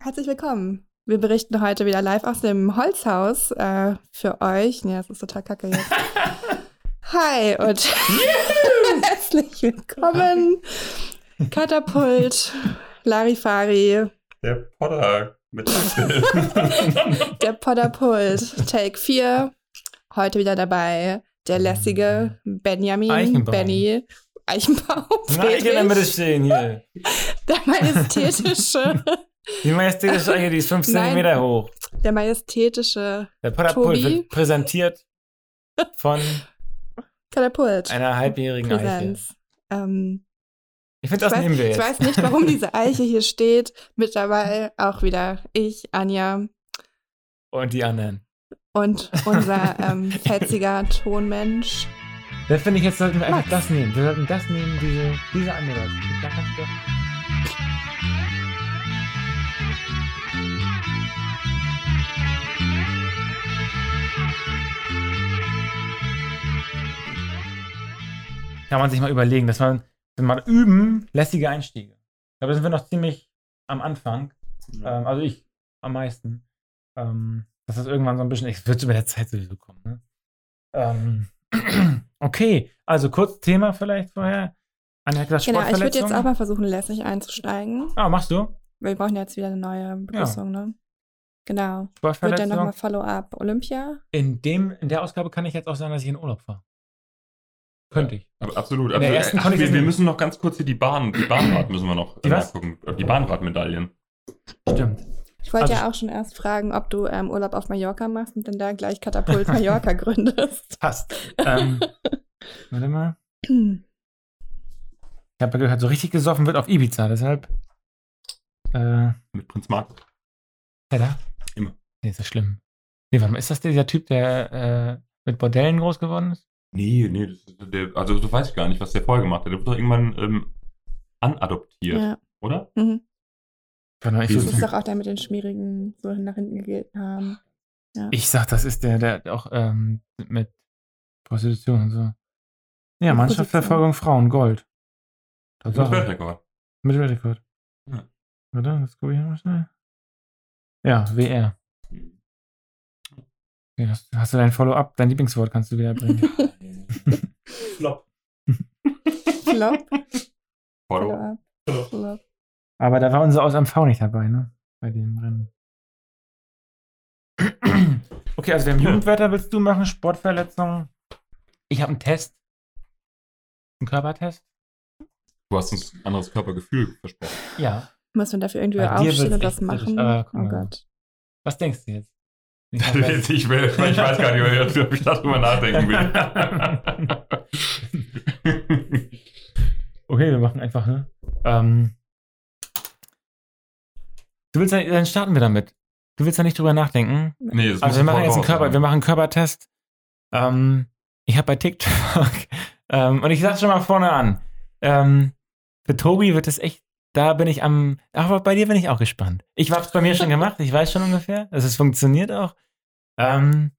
Herzlich willkommen. Wir berichten heute wieder live aus dem Holzhaus äh, für euch. Nee, das ist total kacke jetzt. Hi und herzlich willkommen. Katapult, Larifari, Der Potter mit der Podderpult, Take 4. Heute wieder dabei der lässige Benjamin, Eichenbaum. Benny, Eichenbaum, Nein, ich in der Mitte stehen hier. der majestätische, Die majestätische Eiche, die ist 5 Nein. cm hoch. der majestätische Der Tobi. wird präsentiert von Katapult. einer halbjährigen Eiche. Präsenz. Ähm, Ich finde, ich, das weiß, nehmen wir ich jetzt. weiß nicht, warum diese Eiche hier steht. Mit dabei auch wieder ich, Anja Und die anderen. und unser ähm, fetziger Tonmensch. Da finde ich, jetzt sollten wir einfach Max. das nehmen. Wir sollten das nehmen, diese, diese Anmeldung. Kann man sich mal überlegen, dass man, wenn man üben, lässige Einstiege. Ich glaube, da sind wir noch ziemlich am Anfang. Ähm, also ich am meisten. Ähm, dass das irgendwann so ein bisschen, es wird mit der Zeit sowieso kommen. Ne? Ähm, okay, also kurz Thema vielleicht vorher. Anja hat gesagt, Genau, ich würde jetzt auch mal versuchen, lässig einzusteigen. Ah, machst du? Wir brauchen jetzt wieder eine neue Begrüßung, ne? Genau. Wird dann nochmal Follow-up Olympia? In, dem, in der Ausgabe kann ich jetzt auch sagen, dass ich in Urlaub war. Könnte ich. Aber absolut. Der absolut. ersten Ach, konnte ich wir, wir müssen noch ganz kurz hier die Bahn, die Bahnrad müssen wir noch Die was? nachgucken. Äh, Die Bahnradmedaillen. Stimmt. Ich wollte Also- ja auch schon erst fragen, ob du ähm, Urlaub auf Mallorca machst und dann da gleich Katapult Mallorca gründest. Passt. Ähm, warte mal. Ich habe ja gehört, so richtig gesoffen wird auf Ibiza, deshalb. Äh, Mit Prinz Markus. wer da? Immer. Nee, ist das schlimm. Nee, warte mal, ist das dieser Typ, der äh, mit Bordellen groß geworden ist? Nee, nee, das ist der, also du weißt gar nicht, was der vorher gemacht hat. Der wurde doch irgendwann ähm, anadoptiert, ja. oder? Mhm. Warte mal, ich, Das Jesus. ist doch auch der mit den schmierigen, so nach hinten gegelten haben. Ja. ich sag, das ist der, der auch ähm, mit Prostitution und so. Ja, Mannschaftsverfolgung Frauen, Gold. Das ist Tatsache. Weltrekord. Mit Weltrekord. Ja. Warte, das gucke ich mal schnell. Ja, WR. Okay, das, hast du dein Follow-up, dein Lieblingswort kannst du wieder bringen. Flop. Flop. Follow. Flop. Aber da war unser aus MV nicht dabei, ne? Bei dem Rennen. Okay, also wir haben Jugendwörter, willst du machen? Sportverletzung. Ich habe einen Test. Einen Körpertest? Du hast uns ein anderes Körpergefühl versprochen. Ja. Muss man dafür irgendwie aufstehen und kritisch, machen? guck oh. Gott. Was denkst du jetzt? Ich ich, will, ich weiß gar nicht, ob ich darüber nachdenken will. Okay, wir machen einfach, ne? Ähm, du willst dann starten wir damit. Du willst ja nicht drüber nachdenken. nee, das Also wir machen jetzt einen Körper, sein. wir machen einen Körpertest. Ähm, ich habe bei TikTok ähm, und ich sag schon mal vorne an. Ähm, für Tobi wird es echt, da bin ich am, aber bei dir bin ich auch gespannt. Ich hab's bei mir schon gemacht, ich weiß schon ungefähr, dass es funktioniert auch. Ähm,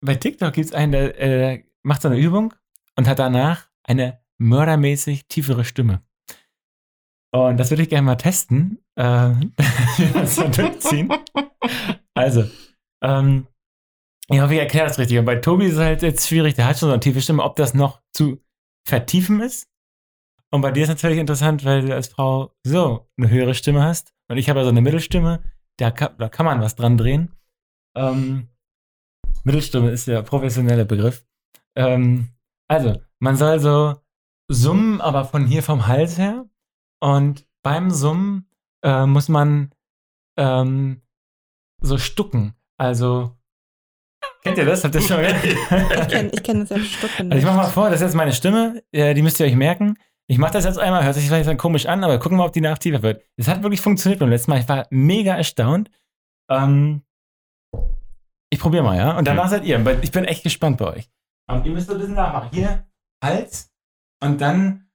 bei TikTok gibt's einen, der äh, macht so eine Übung und hat danach eine mördermäßig tiefere Stimme. Und das würde ich gerne mal testen. Ähm, durchziehen. Also, ähm, ich hoffe, ich erkläre das richtig. Und bei Tobi ist es halt jetzt schwierig, der hat schon so eine tiefe Stimme, ob das noch zu vertiefen ist. Und bei dir ist natürlich interessant, weil du als Frau so eine höhere Stimme hast. Und ich habe ja so eine Mittelstimme, da kann, da kann man was dran drehen. Ähm, Mittelstimme ist der professionelle Begriff. Ähm, also, man soll so summen, aber von hier vom Hals her. Und beim Summen äh, muss man ähm, so stucken. Also, kennt ihr das? Habt ihr das schon mal Ich kenne kenn das ja Stucken. Also ich mach mal vor, das ist jetzt meine Stimme, die müsst ihr euch merken. Ich mache das jetzt einmal, hört sich vielleicht dann komisch an, aber gucken wir mal, ob die nach tiefer wird. Es hat wirklich funktioniert beim letzten Mal. Ich war mega erstaunt. Ähm, ich probiere mal, ja? Und danach seid ihr. Ich bin echt gespannt bei euch. Und ihr müsst ein bisschen nachmachen. Hier, Hals und dann.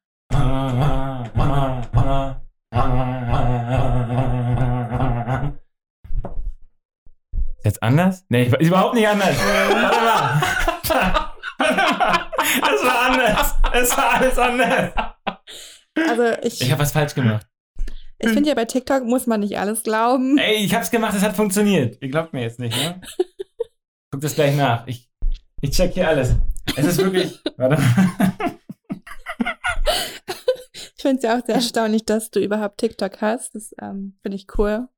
Ist jetzt anders? Nee, ich, ist überhaupt nicht anders. Warte mal. Es war anders. Es war alles anders. Also ich, Ich habe was falsch gemacht. Ich finde ja, bei TikTok muss man nicht alles glauben. Ey, ich hab's gemacht, es hat funktioniert. Ihr glaubt mir jetzt nicht, ne? Guck das gleich nach. Ich, ich check hier alles. Es ist wirklich. Warte. Ich finde es ja auch sehr erstaunlich, dass du überhaupt TikTok hast. Das ähm, finde ich cool.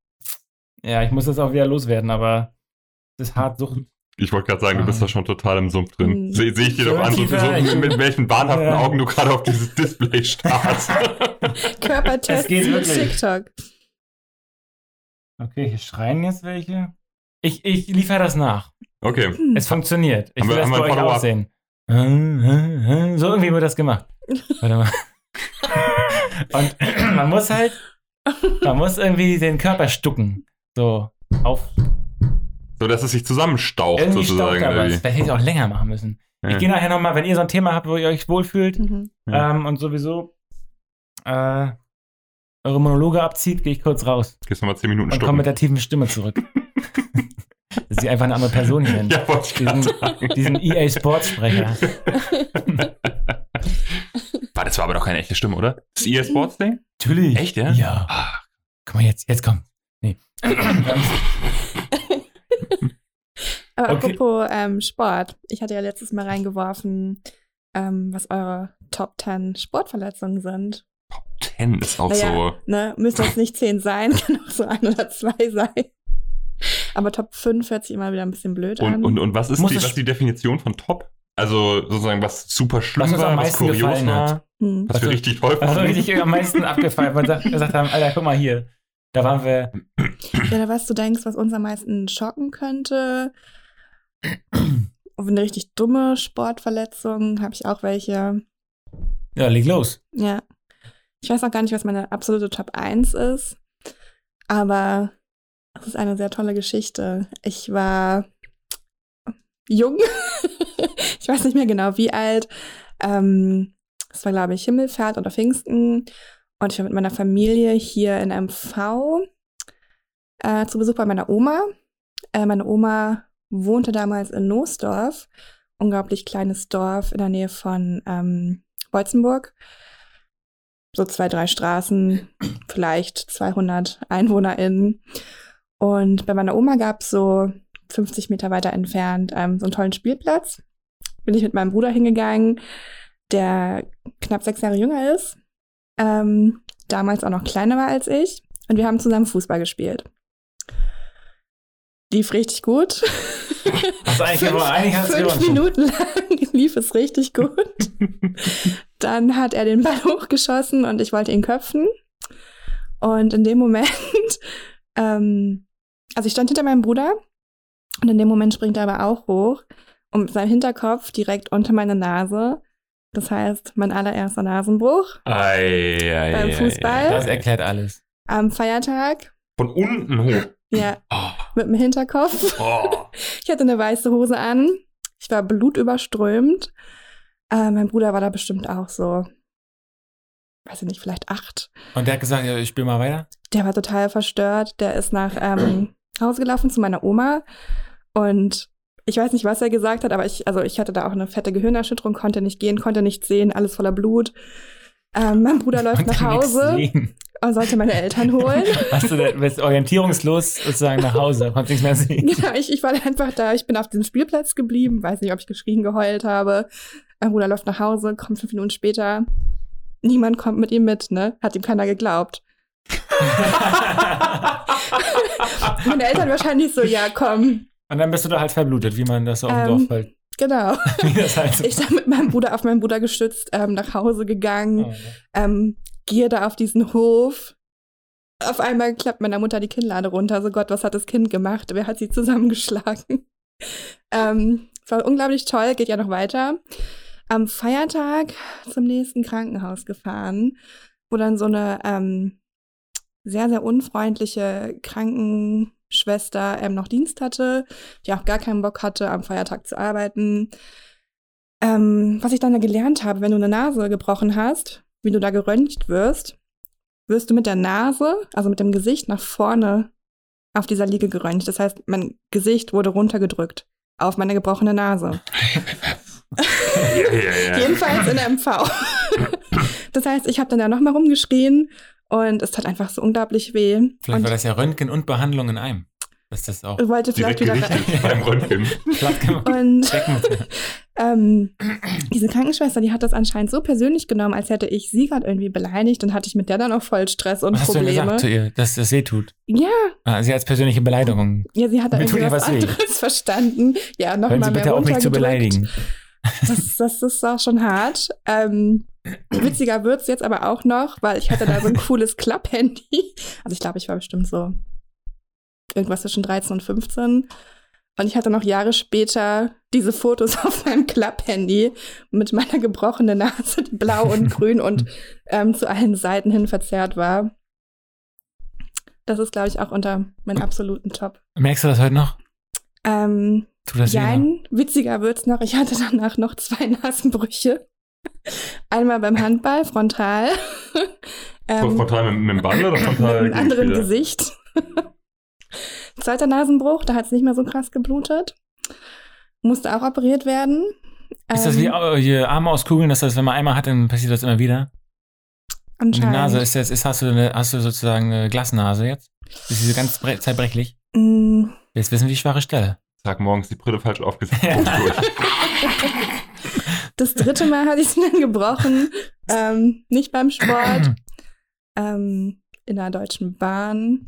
Ja, ich muss das auch wieder loswerden, aber es ist hart suchen. Ich wollte gerade sagen, du bist da schon total im Sumpf drin. Mhm. Sehe seh ich dir doch an, so, so, mit welchen wahnhaften Ja. Augen du gerade auf dieses Display starrst. Körpertests Es geht mit wirklich. TikTok. Okay, hier schreien jetzt welche. Ich, ich liefere das nach. Okay. Hm. Es funktioniert. Ich Haben will wir- das bei euch Follow-up? auch sehen. So irgendwie wird das gemacht. Warte mal. Und man muss halt, man muss irgendwie den Körper stucken. So auf So, dass es sich zusammenstaucht, irgendwie sozusagen. staucht da was. Vielleicht hätte ich auch länger machen müssen. Ja. Ich gehe nachher nochmal, wenn ihr so ein Thema habt, wo ihr euch wohlfühlt Mhm. Ähm, und sowieso äh, eure Monologe abzieht, gehe ich kurz raus Gehst nochmal 10 Minuten und komme mit der tiefen Stimme zurück. Dass sie einfach eine andere Person hier. Ja, wollte ich gerade Diesen, sagen. diesen EA Sports Sprecher. War das war aber doch keine echte Stimme, oder? Das EA Sports Day? Natürlich. Echt, ja? Ja. Ah, Guck mal jetzt, jetzt komm. Nee. Aber Okay. apropos ähm, Sport. Ich hatte ja letztes Mal reingeworfen, ähm, was eure Top 10 Sportverletzungen sind. 10 ist auch Naja, so. Ne? Müssen jetzt nicht 10 sein, kann auch so ein oder zwei sein. Aber Top 5 hört sich immer wieder ein bisschen blöd Und, an. und, und was ist Muss die, was ist die Definition von top? Also sozusagen, was super schlimm Was war, am was meisten kurios war, hat. hm. was wir Also- richtig toll Also fanden. richtig am meisten abgefallen. Man sagt, gesagt haben, Alter, guck mal hier. Da waren wir. Ja, oder was du denkst, was uns am meisten schocken könnte. Auf eine richtig dumme Sportverletzung habe ich auch welche. Ja, leg los. Ja. Ich weiß auch gar nicht, was meine absolute Top 1 ist. Aber es ist eine sehr tolle Geschichte. Ich war jung. ich weiß nicht mehr genau, wie alt. Ähm, es war, glaube ich, Himmelfahrt oder Pfingsten. Und ich war mit meiner Familie hier in MV äh, zu Besuch bei meiner Oma. Äh, meine Oma wohnte damals in Noosdorf. Unglaublich kleines Dorf in der Nähe von ähm, Beutzenburg. So zwei, drei Straßen, vielleicht 200 EinwohnerInnen. Und bei meiner Oma gab es so 50 Meter weiter entfernt ähm, so einen tollen Spielplatz. Bin ich mit meinem Bruder hingegangen, der knapp sechs Jahre jünger ist. Ähm, damals auch noch kleiner war als ich. Und wir haben zusammen Fußball gespielt. Lief richtig gut. Hast du eigentlich aber eigentlich Fünf. Minuten lang lief es richtig gut. Dann hat er den Ball hochgeschossen und ich wollte ihn köpfen. Und in dem Moment, ähm, also ich stand hinter meinem Bruder und in dem Moment springt er aber auch hoch und mit seinem Hinterkopf direkt unter meine Nase. Das heißt, mein allererster Nasenbruch Ei, ei, Beim ei, Fußball? ei. Das erklärt alles. am Feiertag. Von unten hoch. Ja, Oh, mit dem Hinterkopf. oh. Ich hatte eine weiße Hose an. Ich war blutüberströmt. Äh, mein Bruder war da bestimmt auch so, weiß ich nicht, vielleicht acht. Und der hat gesagt, ja, ich spiel mal weiter. Der war total verstört. Der ist nach ähm, Hause gelaufen zu meiner Oma. Und ich weiß nicht, was er gesagt hat, aber ich, also ich hatte da auch eine fette Gehirnerschütterung, konnte nicht gehen, konnte nichts sehen, alles voller Blut. Ähm, mein Bruder läuft nach Hause sollte meine Eltern holen. Hast du da, bist orientierungslos sozusagen nach Hause, konntest nichts mehr sehen. Genau, ich, ich war einfach da, ich bin auf diesem Spielplatz geblieben, weiß nicht, ob ich geschrien, geheult habe. Mein Bruder läuft nach Hause, kommt fünf Minuten später. Niemand kommt mit ihm mit, ne? Hat ihm keiner geglaubt. Meine Eltern wahrscheinlich so, ja, komm. Und dann bist du da halt verblutet, wie man das so auf dem Ähm, Dorf halt, Genau. das halt so Ich dann mit meinem Bruder auf meinen Bruder gestützt ähm, nach Hause gegangen, Oh, ne? ähm, gehe da auf diesen Hof. Auf einmal klappt meiner Mutter die Kinnlade runter. So Gott, was hat das Kind gemacht? Wer hat sie zusammengeschlagen? ähm, es war unglaublich toll, geht ja noch weiter. Am Feiertag zum nächsten Krankenhaus gefahren, wo dann so eine ähm, sehr, sehr unfreundliche Krankenschwester ähm, noch Dienst hatte, die auch gar keinen Bock hatte, am Feiertag zu arbeiten. Ähm, was ich dann da gelernt habe, wenn du eine Nase gebrochen hast, wie du da geröntgt wirst, wirst du mit der Nase, also mit dem Gesicht nach vorne auf dieser Liege geröntgt. Das heißt, mein Gesicht wurde runtergedrückt auf meine gebrochene Nase. Ja, ja, ja. Jedenfalls in der MV. das heißt, ich habe dann da nochmal rumgeschrien Und es tat einfach so unglaublich weh. Vielleicht und war das ja Röntgen und Behandlung in einem. Dass das auch ich wollte vielleicht wieder beim Röntgen. Und wird. ähm, diese Krankenschwester, die hat das anscheinend so persönlich genommen, als hätte ich sie gerade irgendwie beleidigt und hatte ich mit der dann auch voll Stress und Was hast du Probleme. gesagt zu ihr, dass das weh tut? Ja, Ah, sie als persönliche Beleidigung. ja, sie hat da irgendwie was was anderes verstanden. Ja, Hören nochmal Sie mehr bitte auf mich zu beleidigen. Das, das ist auch schon hart. Ähm, witziger wird's jetzt aber auch noch, weil ich hatte da so ein cooles Klapp-Handy. Also ich glaube, ich war bestimmt so irgendwas zwischen 13 und 15. Und ich hatte noch Jahre später diese Fotos auf meinem Klapp-Handy mit meiner gebrochenen Nase, die blau und grün und ähm, zu allen Seiten hin verzerrt war. Das ist, glaube ich, auch unter meinen absoluten Top. Merkst du das heute noch? Ähm? Jein, witziger wird's noch. Ich hatte danach noch zwei Nasenbrüche. Einmal beim Handball, frontal. ähm, Frontal mit, mit dem Ball oder mit frontal einem gegen anderen? Gesicht. Zweiter Nasenbruch, da hat's nicht mehr so krass geblutet. Musste auch operiert werden. Ist das wie äh, Arme auskugeln, dass das, wenn man einmal hat, dann passiert das immer wieder? Und die anscheinend. Nase, ist jetzt, ist, hast, du eine, hast du sozusagen eine Glasnase jetzt? Ist diese ganz bre- zerbrechlich? Mm, Jetzt wissen wir die schwache Stelle. Tag morgens die Brille falsch aufgesetzt. Das dritte Mal hatte ich sie dann gebrochen. ähm, nicht beim Sport. ähm, in der Deutschen Bahn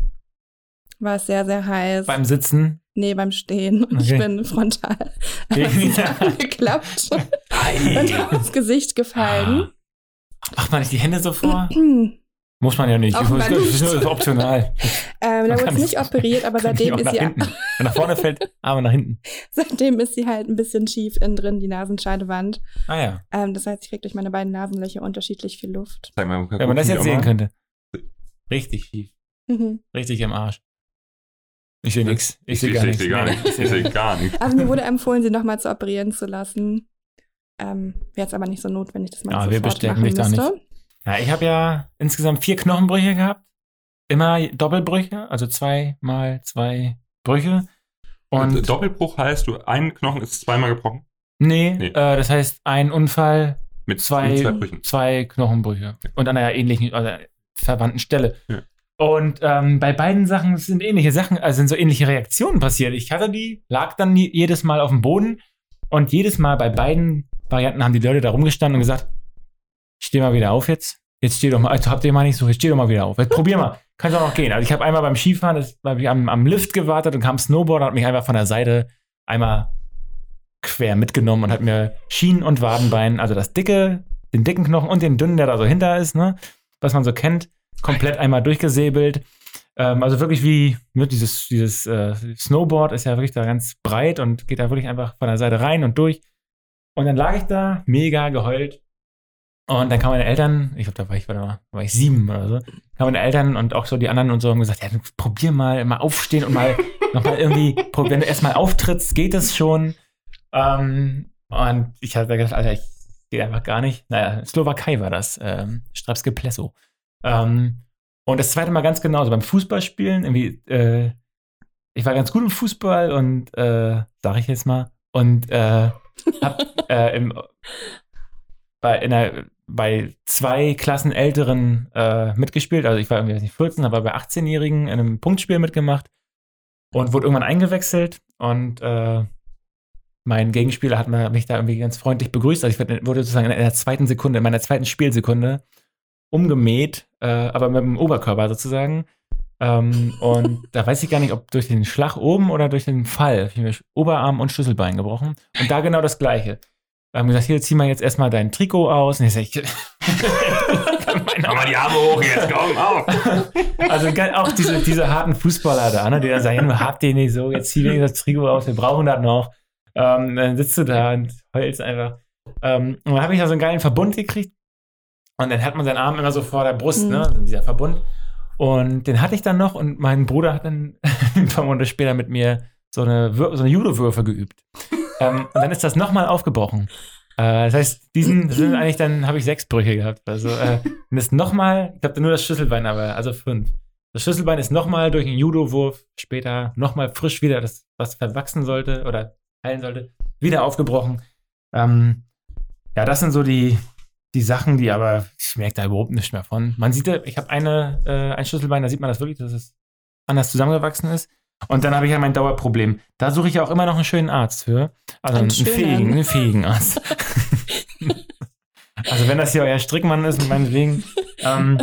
war es sehr, sehr heiß. Beim Sitzen. Nee, beim Stehen. Und ich Okay. bin frontal Gegen- geklappt und aufs Gesicht gefallen. Macht man nicht die Hände so vor? ähm, Muss man ja nicht. Auch Das ist nicht. nur optional. da Man wurde sie nicht es- operiert, aber seitdem ist, sie, hinten. Wenn nach vorne fällt, Arme nach hinten. seitdem ist sie halt ein bisschen schief innen drin, die Nasenscheidewand. Ah ja. Ähm, das heißt, ich kriege durch meine beiden Nasenlöcher unterschiedlich viel Luft. Mal, Wenn man das jetzt sehen könnte. Richtig schief. Mhm. Richtig im Arsch. Ich sehe nichts. Ich Ich sehe gar ich nichts. seh gar nichts. Ich sehe gar nichts. Also mir wurde empfohlen, sie nochmal zu operieren zu lassen. Ähm, Wäre jetzt aber nicht so notwendig, dass man Ja, das wir bestärken machen dich da müsste. Ja, ich habe ja insgesamt vier Knochenbrüche gehabt. Immer Doppelbrüche, also zwei mal zwei Brüche. Und Und Doppelbruch heißt, du ein Knochen ist zweimal gebrochen. nee, Nee. Äh, das heißt ein Unfall, Mit zwei, mit zwei Brüchen. zwei Knochenbrüche. Und an einer ähnlichen, also verwandten Stelle. Ja. Und ähm, bei beiden Sachen sind ähnliche Sachen, also sind so ähnliche Reaktionen passiert. Ich hatte die, lag dann jedes Mal auf dem Boden und jedes Mal bei beiden Varianten haben die Leute da rumgestanden und gesagt, steh mal wieder auf jetzt. Jetzt steh doch mal, also habt ihr mal nicht so, jetzt steh doch mal wieder auf. Jetzt probier mal. Kannst auch noch gehen. Also ich habe einmal beim Skifahren, das, hab ich am, am Lift gewartet und kam Snowboarder und hat mich einfach von der Seite einmal quer mitgenommen und hat mir Schienen und Wadenbein, also das dicke, den dicken Knochen und den dünnen, der da so hinter ist, ne, was man so kennt, komplett einmal durchgesäbelt. Ähm, also wirklich wie ne, dieses, dieses äh, Snowboard ist ja wirklich da ganz breit und geht da wirklich einfach von der Seite rein und durch. Und dann lag ich da, mega geheult. Und dann kamen meine Eltern, ich glaube, da war ich, warte mal, da war ich sieben oder so, kamen meine Eltern und auch so die anderen und so haben gesagt, ja, probier mal, mal aufstehen und mal nochmal irgendwie, wenn du erstmal auftrittst, geht es schon. Ähm, und ich hatte gedacht, Alter, ich geht einfach gar nicht. Naja, Slowakei war das, ähm, Strapske Plesso. Ähm, und das zweite Mal ganz genauso, beim Fußballspielen, irgendwie, äh, ich war ganz gut im Fußball und, äh, sag ich jetzt mal, und äh, hab äh, im, bei, in der, bei zwei Klassen Älteren äh, mitgespielt. Also ich war irgendwie weiß nicht, 14, aber bei 18-Jährigen in einem Punktspiel mitgemacht und wurde irgendwann eingewechselt und äh, mein Gegenspieler hat mich da irgendwie ganz freundlich begrüßt. Also ich wurde sozusagen in der zweiten Sekunde, in meiner zweiten Spielsekunde umgemäht, äh, aber mit dem Oberkörper sozusagen. Ähm, und da weiß ich gar nicht, ob durch den Schlag oben oder durch den Fall. Ich habe mir Oberarm und Schlüsselbein gebrochen. Und da genau das Gleiche. Wir haben gesagt, hier, zieh mal jetzt erstmal dein Trikot aus. Und ich sag, ich, Mach mal die Arme hoch jetzt, komm, auf! Also auch diese, diese harten Fußballer da, ne, die dann sagen, habt ihr nicht so, jetzt zieh wenigstens das Trikot aus, wir brauchen das noch. Ähm, dann sitzt du da und heulst einfach. Ähm, und dann habe ich da so einen geilen Verbund gekriegt. Und dann hat man seinen Arm immer so vor der Brust, Mhm. ne, dieser Verbund. Und den hatte ich dann noch und mein Bruder hat dann ein paar Monate später mit mir so eine, so eine Judo-Würfe geübt. ähm, und dann ist das nochmal aufgebrochen. Äh, das heißt, diesen sind eigentlich dann habe ich sechs Brüche gehabt. Also äh, und ist nochmal, ich glaube nur das Schlüsselbein, aber also fünf. Das Schlüsselbein ist nochmal durch einen Judo-Wurf später nochmal frisch wieder, das was verwachsen sollte oder heilen sollte, wieder aufgebrochen. Ähm, ja, das sind so die die Sachen, die aber, ich merke da überhaupt nichts mehr von. Man sieht, ich habe eine, äh, ein Schlüsselbein, da sieht man das wirklich, dass es anders zusammengewachsen ist. Und dann habe ich ja mein Dauerproblem. Da suche ich ja auch immer noch einen schönen Arzt für. Also einen, einen fähigen, einen fähigen Arzt. also wenn das hier euer Strickmann ist, meinetwegen. Ähm,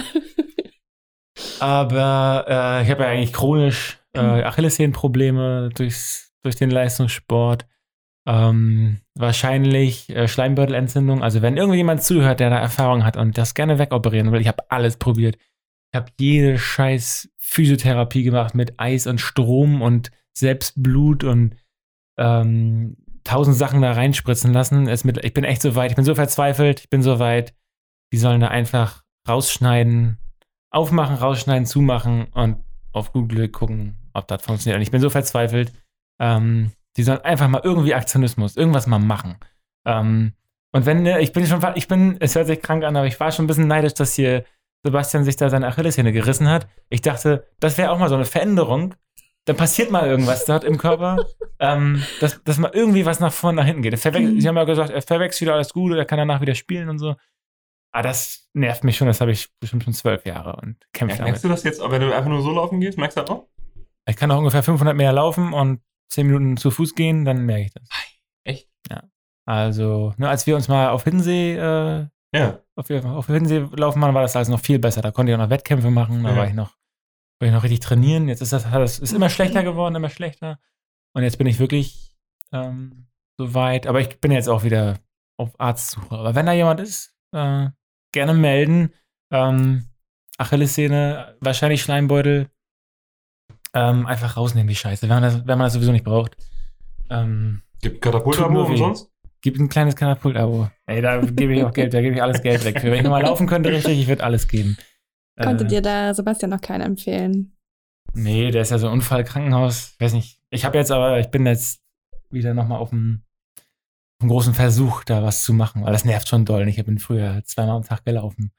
aber äh, ich habe ja eigentlich chronisch äh, Achillessehnenprobleme durchs, durch den Leistungssport. Ähm, wahrscheinlich äh, Schleimbeutelentzündung. Also wenn irgendjemand zuhört, der da Erfahrung hat und das gerne wegoperieren will, ich habe alles probiert. Ich habe jede scheiß Physiotherapie gemacht mit Eis und Strom und Selbstblut und ähm, tausend Sachen da reinspritzen lassen. Mit, ich bin echt so weit, ich bin so verzweifelt, ich bin so weit, die sollen da einfach rausschneiden, aufmachen, rausschneiden, zumachen und auf Google gucken, ob das funktioniert. Und ich bin so verzweifelt. Ähm, die sollen einfach mal irgendwie Aktionismus, irgendwas mal machen. Ähm, und wenn, ne, ich bin schon, ich bin, es hört sich krank an, aber ich war schon ein bisschen neidisch, dass hier Sebastian sich da seine Achillessehne gerissen hat. Ich dachte, das wäre auch mal so eine Veränderung. Dann passiert mal irgendwas dort im Körper, ähm, dass, dass mal irgendwie was nach vorne, nach hinten geht. Sie haben ja gesagt, er verwechselt wieder alles gut, er kann danach wieder spielen und so. Aber das nervt mich schon, das habe ich bestimmt schon zwölf Jahre und kämpfe ja, Merkst du das jetzt, wenn du einfach nur so laufen gehst, merkst du das auch? Ich kann auch ungefähr 500 Meter laufen und 10 Minuten zu Fuß gehen, dann merke ich das. Echt? Ja. Also, ne, als wir uns mal auf Hinsee, äh, ja. auf, auf Hinsee laufen waren, war das also noch viel besser. Da konnte ich auch noch Wettkämpfe machen, da ja. war ich noch, war ich noch richtig trainieren. Jetzt ist das, das ist immer schlechter geworden, immer schlechter. Und jetzt bin ich wirklich ähm, so weit. Aber ich bin jetzt auch wieder auf Arztsuche. Aber wenn da jemand ist, äh, gerne melden. Ähm, Achillessehne, wahrscheinlich Schleimbeutel. Ähm, einfach rausnehmen, die Scheiße, wenn man das, wenn man das sowieso nicht braucht. Ähm, Gibt Katapult-Abo umsonst? Gibt ein kleines Katapult-Abo. Ey, da gebe ich auch Geld, da gebe ich alles Geld weg. Für. Wenn ich nochmal laufen könnte, richtig, ich würde alles geben. Konnte äh, dir da Sebastian noch keinen empfehlen? Nee, der ist ja so Unfall, Krankenhaus, weiß nicht. Ich habe jetzt aber, ich bin jetzt wieder nochmal auf dem einen großen Versuch, da was zu machen, weil das nervt schon doll. Ich bin früher zweimal am Tag gelaufen.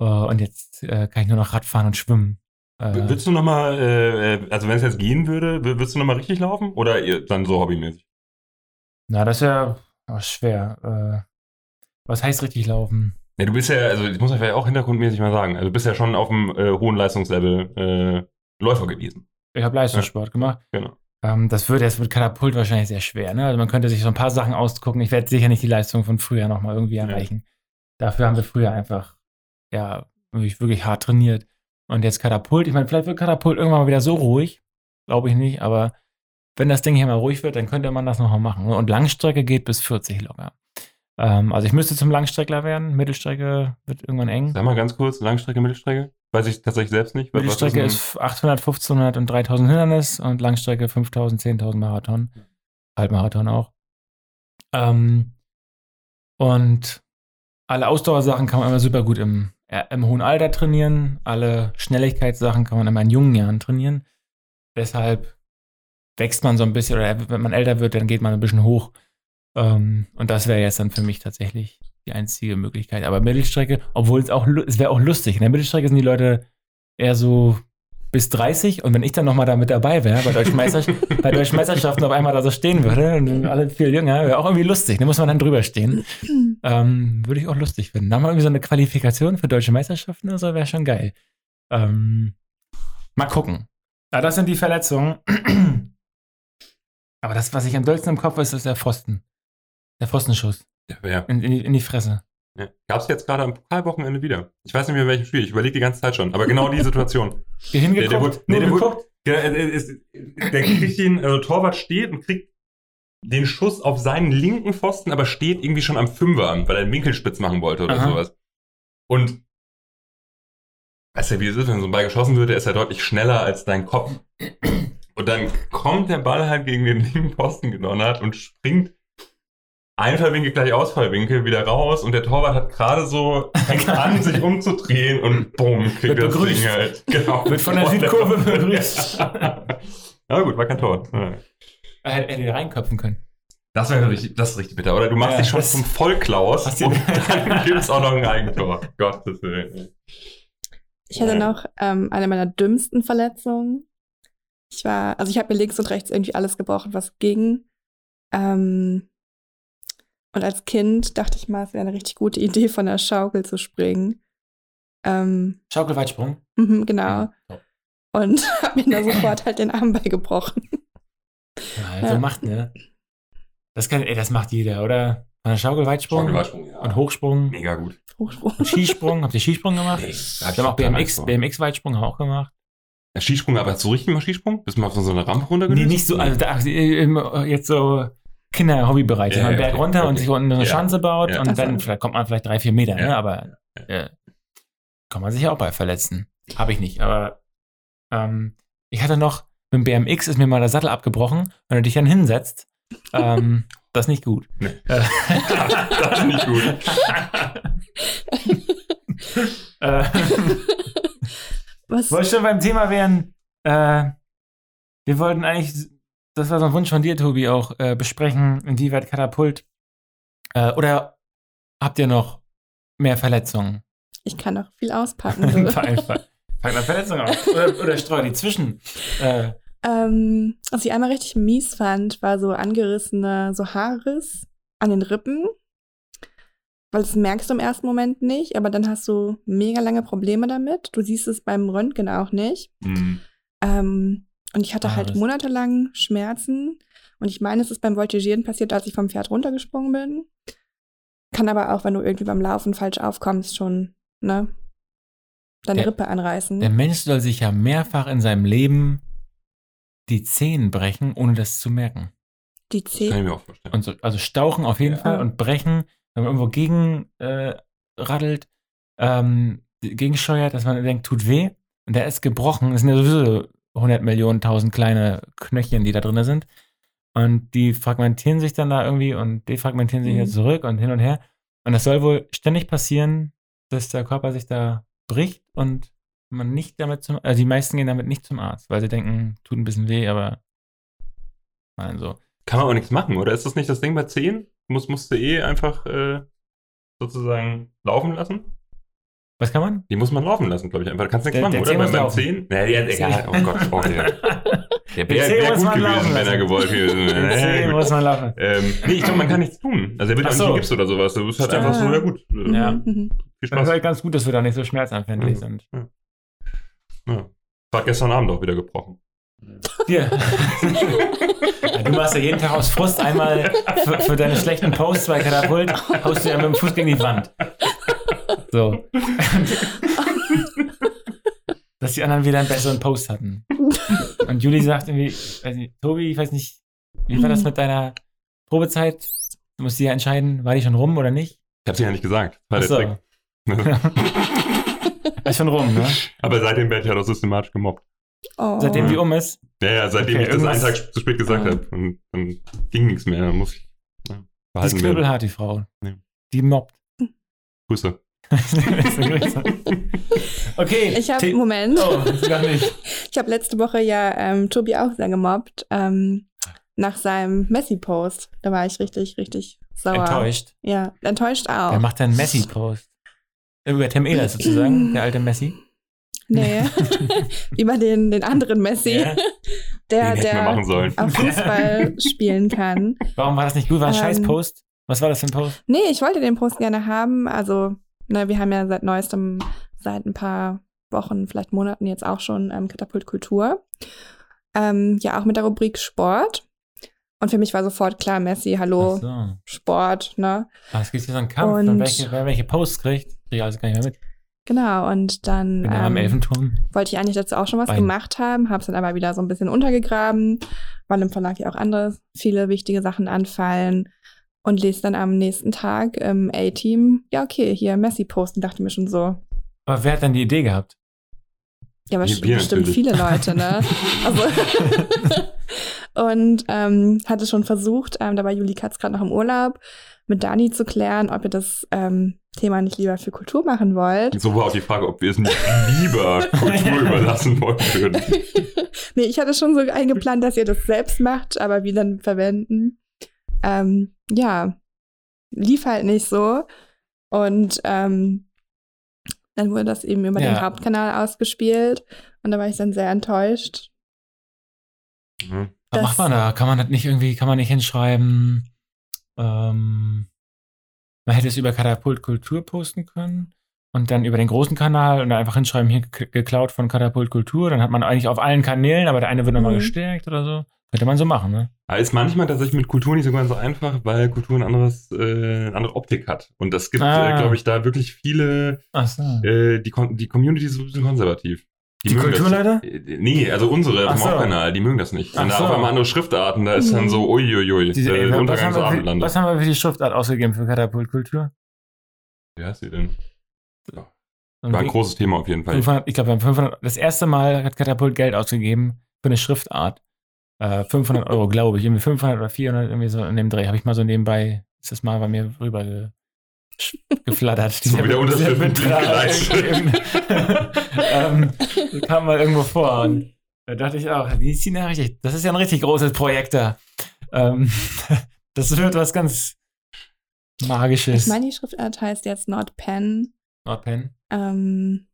Uh, und jetzt äh, kann ich nur noch Radfahren und schwimmen. Äh, willst du nochmal, äh, also wenn es jetzt gehen würde, willst du nochmal richtig laufen oder dann so hobbymäßig? Na, das ist ja oh, schwer. Äh, was heißt richtig laufen? Ja, du bist ja, also ich muss ja auch hintergrundmäßig mal sagen, also du bist ja schon auf dem äh, hohen Leistungslevel äh, Läufer gewesen. Ich habe Leistungssport ja. gemacht. Genau. Ähm, das würde jetzt mit Katapult wahrscheinlich sehr schwer. Ne? Also man könnte sich so ein paar Sachen ausgucken. Ich werde sicher nicht die Leistung von früher nochmal irgendwie erreichen. Ja. Dafür haben wir früher einfach, ja, wirklich hart trainiert. Und jetzt Katapult, ich meine, vielleicht wird Katapult irgendwann mal wieder so ruhig. Glaube ich nicht, aber wenn das Ding hier mal ruhig wird, dann könnte man das nochmal machen. Und Langstrecke geht bis 40 locker. Ähm, also ich müsste zum Langstreckler werden. Mittelstrecke wird irgendwann eng. Sag mal ganz kurz, Langstrecke, Mittelstrecke? Weiß ich tatsächlich selbst nicht. Die Strecke ist 800, 1500 und 3000 Hindernis und Langstrecke 5000, 10.000 Marathon. Halbmarathon auch. Ähm, und alle Ausdauersachen kann man immer super gut im, im hohen Alter trainieren. Alle Schnelligkeitssachen kann man immer in jungen Jahren trainieren. Deshalb wächst man so ein bisschen, oder wenn man älter wird, dann geht man ein bisschen hoch. Ähm, und das wäre jetzt dann für mich tatsächlich die einzige Möglichkeit. Aber Mittelstrecke, obwohl es auch, es wäre auch lustig. In der Mittelstrecke sind die Leute eher so bis 30 und wenn ich dann nochmal da mit dabei wäre, bei deutschen, Meisterschaften, bei deutschen Meisterschaften auf einmal da so stehen würde und alle viel jünger, wäre auch irgendwie lustig. Da muss man dann drüber stehen. Ähm, würde ich auch lustig finden. Da mal irgendwie so eine Qualifikation für deutsche Meisterschaften oder so wäre schon geil. Ähm, mal gucken. Ja, das sind die Verletzungen. Aber das, was ich am dollsten im Kopf ist, ist der Pfosten. Der Pfostenschuss. Ja. In, in, die, in die Fresse. Ja. Gab es jetzt gerade am Pokalwochenende wieder. Ich weiß nicht mehr, in welchem Spiel. Ich überlege die ganze Zeit schon. Aber genau die Situation. Hier hingeguckt? Der, der, wurde, nee, der, wurde, der, der kriegt den, also Torwart steht und kriegt den Schuss auf seinen linken Pfosten, aber steht irgendwie schon am Fünfer, weil er einen Winkelspitz machen wollte oder Aha. sowas. Und weißt du, wie es ist, wenn so ein Ball geschossen wird, ist er deutlich schneller als dein Kopf. Und dann kommt der Ball halt gegen den linken Posten gedonnert und springt Einfallwinkel gleich Ausfallwinkel wieder raus und der Torwart hat gerade so fängt an, sich umzudrehen und bumm, kriegt das Ding halt. Genau. Wird von der Südkurve begrüßt. ja gut, war kein Tor. Ja. Er hätte reinköpfen können. Das wäre richtig, das ist richtig bitter, oder? Du machst ja, dich schon zum Vollklaus und dann gibt es auch noch ein Eigentor. Gottes Willen. Ich hatte noch ähm, eine meiner dümmsten Verletzungen. Ich war, also ich habe mir links und rechts irgendwie alles gebrochen, was ging. Ähm, Und als Kind dachte ich mal, es wäre eine richtig gute Idee, von der Schaukel zu springen. Ähm, Schaukelweitsprung. mhm, genau. So. Und habe mir da sofort halt den Arm beigebrochen. Ja, so Ja. macht, ne? Das kann, ey, das macht jeder, oder? Von der Schaukelweitsprung Schaukelweitsprung, ja. und Hochsprung Mega gut. Hochsprung. und Skisprung. Habt ihr Skisprung gemacht? Nee, Wir haben auch BMX, BMX-Weitsprung haben wir auch gemacht. Ja, Skisprung, aber so richtig mal Skisprung? Bist du mal von so einer Rampe runtergelöst? Nee, nicht so, also da, äh, äh, jetzt so Kinder-Hobbybereich. Ja, Ja, man ja, Berg okay, runter und okay. sich unten eine Ja. Schanze baut Ja. und dann vielleicht kommt man vielleicht drei, vier Meter, ne? Ja. Aber äh, kann man sich auch bei verletzen. Habe ich nicht, aber ähm, ich hatte noch, mit dem BMX ist mir mal der Sattel abgebrochen. Wenn du dich dann hinsetzt, ähm, das ist nicht gut. Nee. Äh, das ist nicht gut. äh, Was? Wollte schon beim Thema wären, äh, wir wollten eigentlich, das war so ein Wunsch von dir, Tobi, auch äh, besprechen, inwieweit Katapult. Äh, oder habt ihr noch mehr Verletzungen? Ich kann noch viel auspacken. So. Pack mal Verletzungen aus. Oder, oder streu die zwischen. Äh, ähm, was ich einmal richtig mies fand, war so angerissene, so Haarriss an den Rippen. Weil das merkst du im ersten Moment nicht, aber dann hast du mega lange Probleme damit. Du siehst es beim Röntgen auch nicht. Hm. Ähm, und ich hatte Ah, halt monatelang Schmerzen. Und ich meine, es ist beim Voltigieren passiert, als ich vom Pferd runtergesprungen bin. Kann aber auch, wenn du irgendwie beim Laufen falsch aufkommst, schon, ne? Deine Der- Rippe anreißen. der Mensch soll sich ja mehrfach in seinem Leben die Zehen brechen, ohne das zu merken. Die Kann ich Zehen. mir auch vorstellen. Und so, also stauchen auf jeden Ja. Fall und brechen, wenn man irgendwo gegen äh, radelt, ähm, gegensteuert, dass man denkt, tut weh. Und der ist gebrochen. Das sind ja sowieso 100 Millionen, 1000 kleine Knöchchen, die da drin sind. Und die fragmentieren sich dann da irgendwie und defragmentieren sich Mhm. wieder zurück und hin und her. Und das soll wohl ständig passieren, dass der Körper sich da bricht und man nicht damit zum, also die meisten gehen damit nicht zum Arzt, weil sie denken, tut ein bisschen weh, aber nein, so. Kann man auch nichts machen, oder? Ist das nicht das Ding bei 10? Muss, musst du eh einfach äh, sozusagen laufen lassen? Was kann man? Die muss man laufen lassen, glaube ich. Einfach. Da kannst du nichts Der- machen, der oder? Beim, beim laufen. 10? Nee, ja, egal. Oh Gott, oh, der, der Der wäre wär muss gut man gewesen, wenn er lassen. gewollt Nee, muss man laufen. ähm, nee, ich glaube, man kann nichts tun. Also er wird auch so. nicht Gips oder sowas. Du bist halt Stimmt. einfach so, ja gut. Ja. Mhm. Viel Das Spaß. ist halt ganz gut, dass wir da nicht so schmerzanfällig sind. Ja. War gestern Abend auch wieder gebrochen. Dir. Ja, du machst ja jeden Tag aus Frust einmal für, für deine schlechten Posts bei Katapult, haust du ja mit dem Fuß gegen die Wand. So. Dass die anderen wieder einen besseren Post hatten. Und Juli sagt irgendwie, weiß nicht, Tobi, ich weiß nicht, wie war das mit deiner Probezeit? Du musst dir ja entscheiden, war die schon rum oder nicht? Ich hab's dir ja nicht gesagt. War der Achso. Trick. Ist schon rum, ne? Aber seitdem werde ich halt auch systematisch gemobbt. Oh. Seitdem die um ist. Ja, ja, seitdem Okay, ich das einen Tag zu spät gesagt Ah. habe. Und dann ging nichts mehr. Dann muss ich ja, Die ist behalten werden. knüppelhart, die Frau. Ja. Die mobbt. Grüße. okay. Ich habe, Moment, Oh, gar nicht. ich habe letzte Woche ja ähm, Tobi auch sehr gemobbt. Ähm, nach seinem Messi-Post. Da war ich richtig, richtig sauer. Enttäuscht. Ja, enttäuscht auch. Wer macht denn Messi-Post? Über Tim Ehlers sozusagen, der alte Messi. Nee, über den, den anderen Messi, Ja. der, der auch Fußball spielen kann. Warum war das nicht gut? War ein Ähm, scheiß Post? Was war das für ein Post? Nee, ich wollte den Post gerne haben. Also, ne, wir haben ja seit neuestem, seit ein paar Wochen, vielleicht Monaten jetzt auch schon ähm, Katapult Kultur. Ähm, ja, auch mit der Rubrik Sport. Und für mich war sofort klar, Messi, hallo, so. Sport, ne? Ah, es gibt hier so einen Kampf, Und- und welche, wer welche Posts kriegt. Krieg ich alles gar nicht mehr mit. Genau, und dann am ähm, Elfenturm. wollte ich eigentlich dazu auch schon was Bein. gemacht haben, habe es dann aber wieder so ein bisschen untergegraben, weil im Verlag ja auch andere viele wichtige Sachen anfallen und lese dann am nächsten Tag im A-Team, ja okay, hier Messi posten, dachte mir schon so, Aber wer hat dann die Idee gehabt? ja wir bestimmt natürlich. viele Leute, ne? Also und ähm, hatte schon versucht, ähm, da war Juli Katz gerade noch im Urlaub, mit Dani zu klären, ob ihr das ähm, Thema nicht lieber für Kultur machen wollt. So war auch die Frage, ob wir es nicht lieber Kultur überlassen wollen würden. nee, ich hatte schon so eingeplant, dass ihr das selbst macht, aber wir dann verwenden. Ähm, ja, lief halt nicht so. Und ähm, dann wurde das eben über Ja. den Hauptkanal ausgespielt. Und da war ich dann sehr enttäuscht. Mhm. Was Das- macht man da? Kann man das nicht irgendwie, kann man nicht hinschreiben? Ähm, man hätte es über Katapult Kultur posten können und dann über den großen Kanal und dann einfach hinschreiben, hier geklaut von Katapult Kultur. Dann hat man eigentlich auf allen Kanälen, aber der eine wird nochmal mhm. gestärkt oder so. Könnte man so machen, ne? Aber ist manchmal tatsächlich mit Kultur nicht so ganz so einfach, weil Kultur ein anderes, äh, eine andere Optik hat. Und das gibt, ah. äh, glaube ich, da wirklich viele, so. äh, die, die Community ist ein bisschen konservativ. Die, die Kulturleiter? Äh, nee, also unsere vom so. Hauptkanal, die mögen das nicht. Wenn da so. auf einmal andere Schriftarten, da ist dann so, uiuiui, Diese, äh, was, haben wir, was haben wir für die Schriftart ausgegeben für Katapultkultur? Wie heißt sie denn? Ja. War ein großes Thema auf jeden Fall. 500, ich glaube, wir haben 500, das erste Mal hat Katapult Geld ausgegeben für eine Schriftart. Äh, 500 Euro, glaube ich. Irgendwie 500 oder 400, irgendwie so in dem Dreh. Habe ich mal so nebenbei, ist das mal bei mir rüber ge geflattert. So wieder Unterschriften ähm, kam mal irgendwo vor und da dachte ich auch, die ziehen ja richtig, das ist ja ein richtig großes Projekt da. Ähm, das wird was ganz Magisches. Ich meine, die Schriftart heißt jetzt Nordpen. Nordpen. Ähm,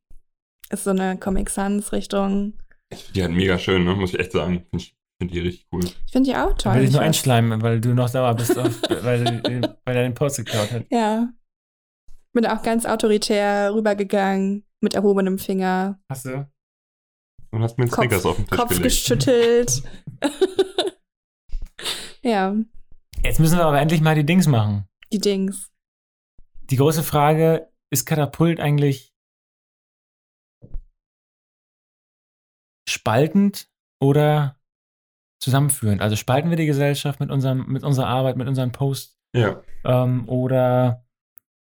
ist so eine Comic Sans Richtung. Die hat mega schön, ne? muss ich echt sagen. Ich finde die richtig cool. Ich finde die auch toll. Will ich nur einschleimen, weil du noch sauer bist, auf, weil, weil er den Post geklaut hat. Ja. Bin auch ganz autoritär rübergegangen mit erhobenem Finger. Hast du? Und hast mir einen Snickers auf den Tisch Kopf gelegt. geschüttelt. ja. Jetzt müssen wir aber endlich mal die Dings machen. Die Dings. Die große Frage, ist Katapult eigentlich spaltend oder zusammenführend? Also spalten wir die Gesellschaft mit, unserem, mit unserer Arbeit, mit unseren Posts? Ja. Ähm, oder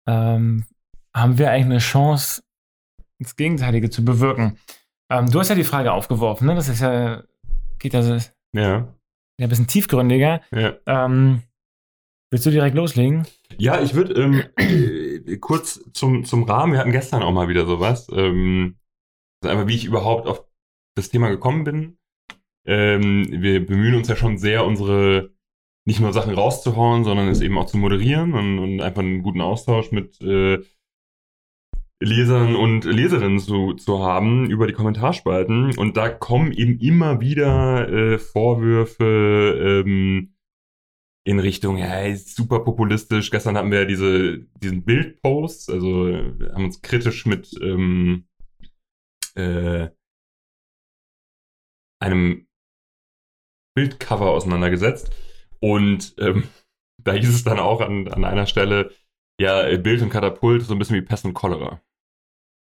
ähm, haben wir eigentlich eine Chance, das Gegenteilige zu bewirken? Ähm, du hast ja die Frage aufgeworfen, ne? Das ist ja, geht also ja. ein bisschen tiefgründiger. Ja. Ähm, willst du direkt loslegen? Ja, ich würde ähm, äh, kurz zum, zum Rahmen, wir hatten gestern auch mal wieder sowas. Ähm, also einfach, wie ich überhaupt auf das Thema gekommen bin. Ähm, wir bemühen uns ja schon sehr, unsere nicht nur Sachen rauszuhauen, sondern es eben auch zu moderieren und, und einfach einen guten Austausch mit äh, Lesern und Leserinnen zu, zu haben über die Kommentarspalten. Und da kommen eben immer wieder äh, Vorwürfe ähm, in Richtung, ja, super populistisch. Gestern hatten wir ja diese, diesen Bildpost, also haben uns kritisch mit ähm, äh, einem Bildcover auseinandergesetzt. Und ähm, da hieß es dann auch an, an einer Stelle, ja, Bild und Katapult so ein bisschen wie Pest und Cholera.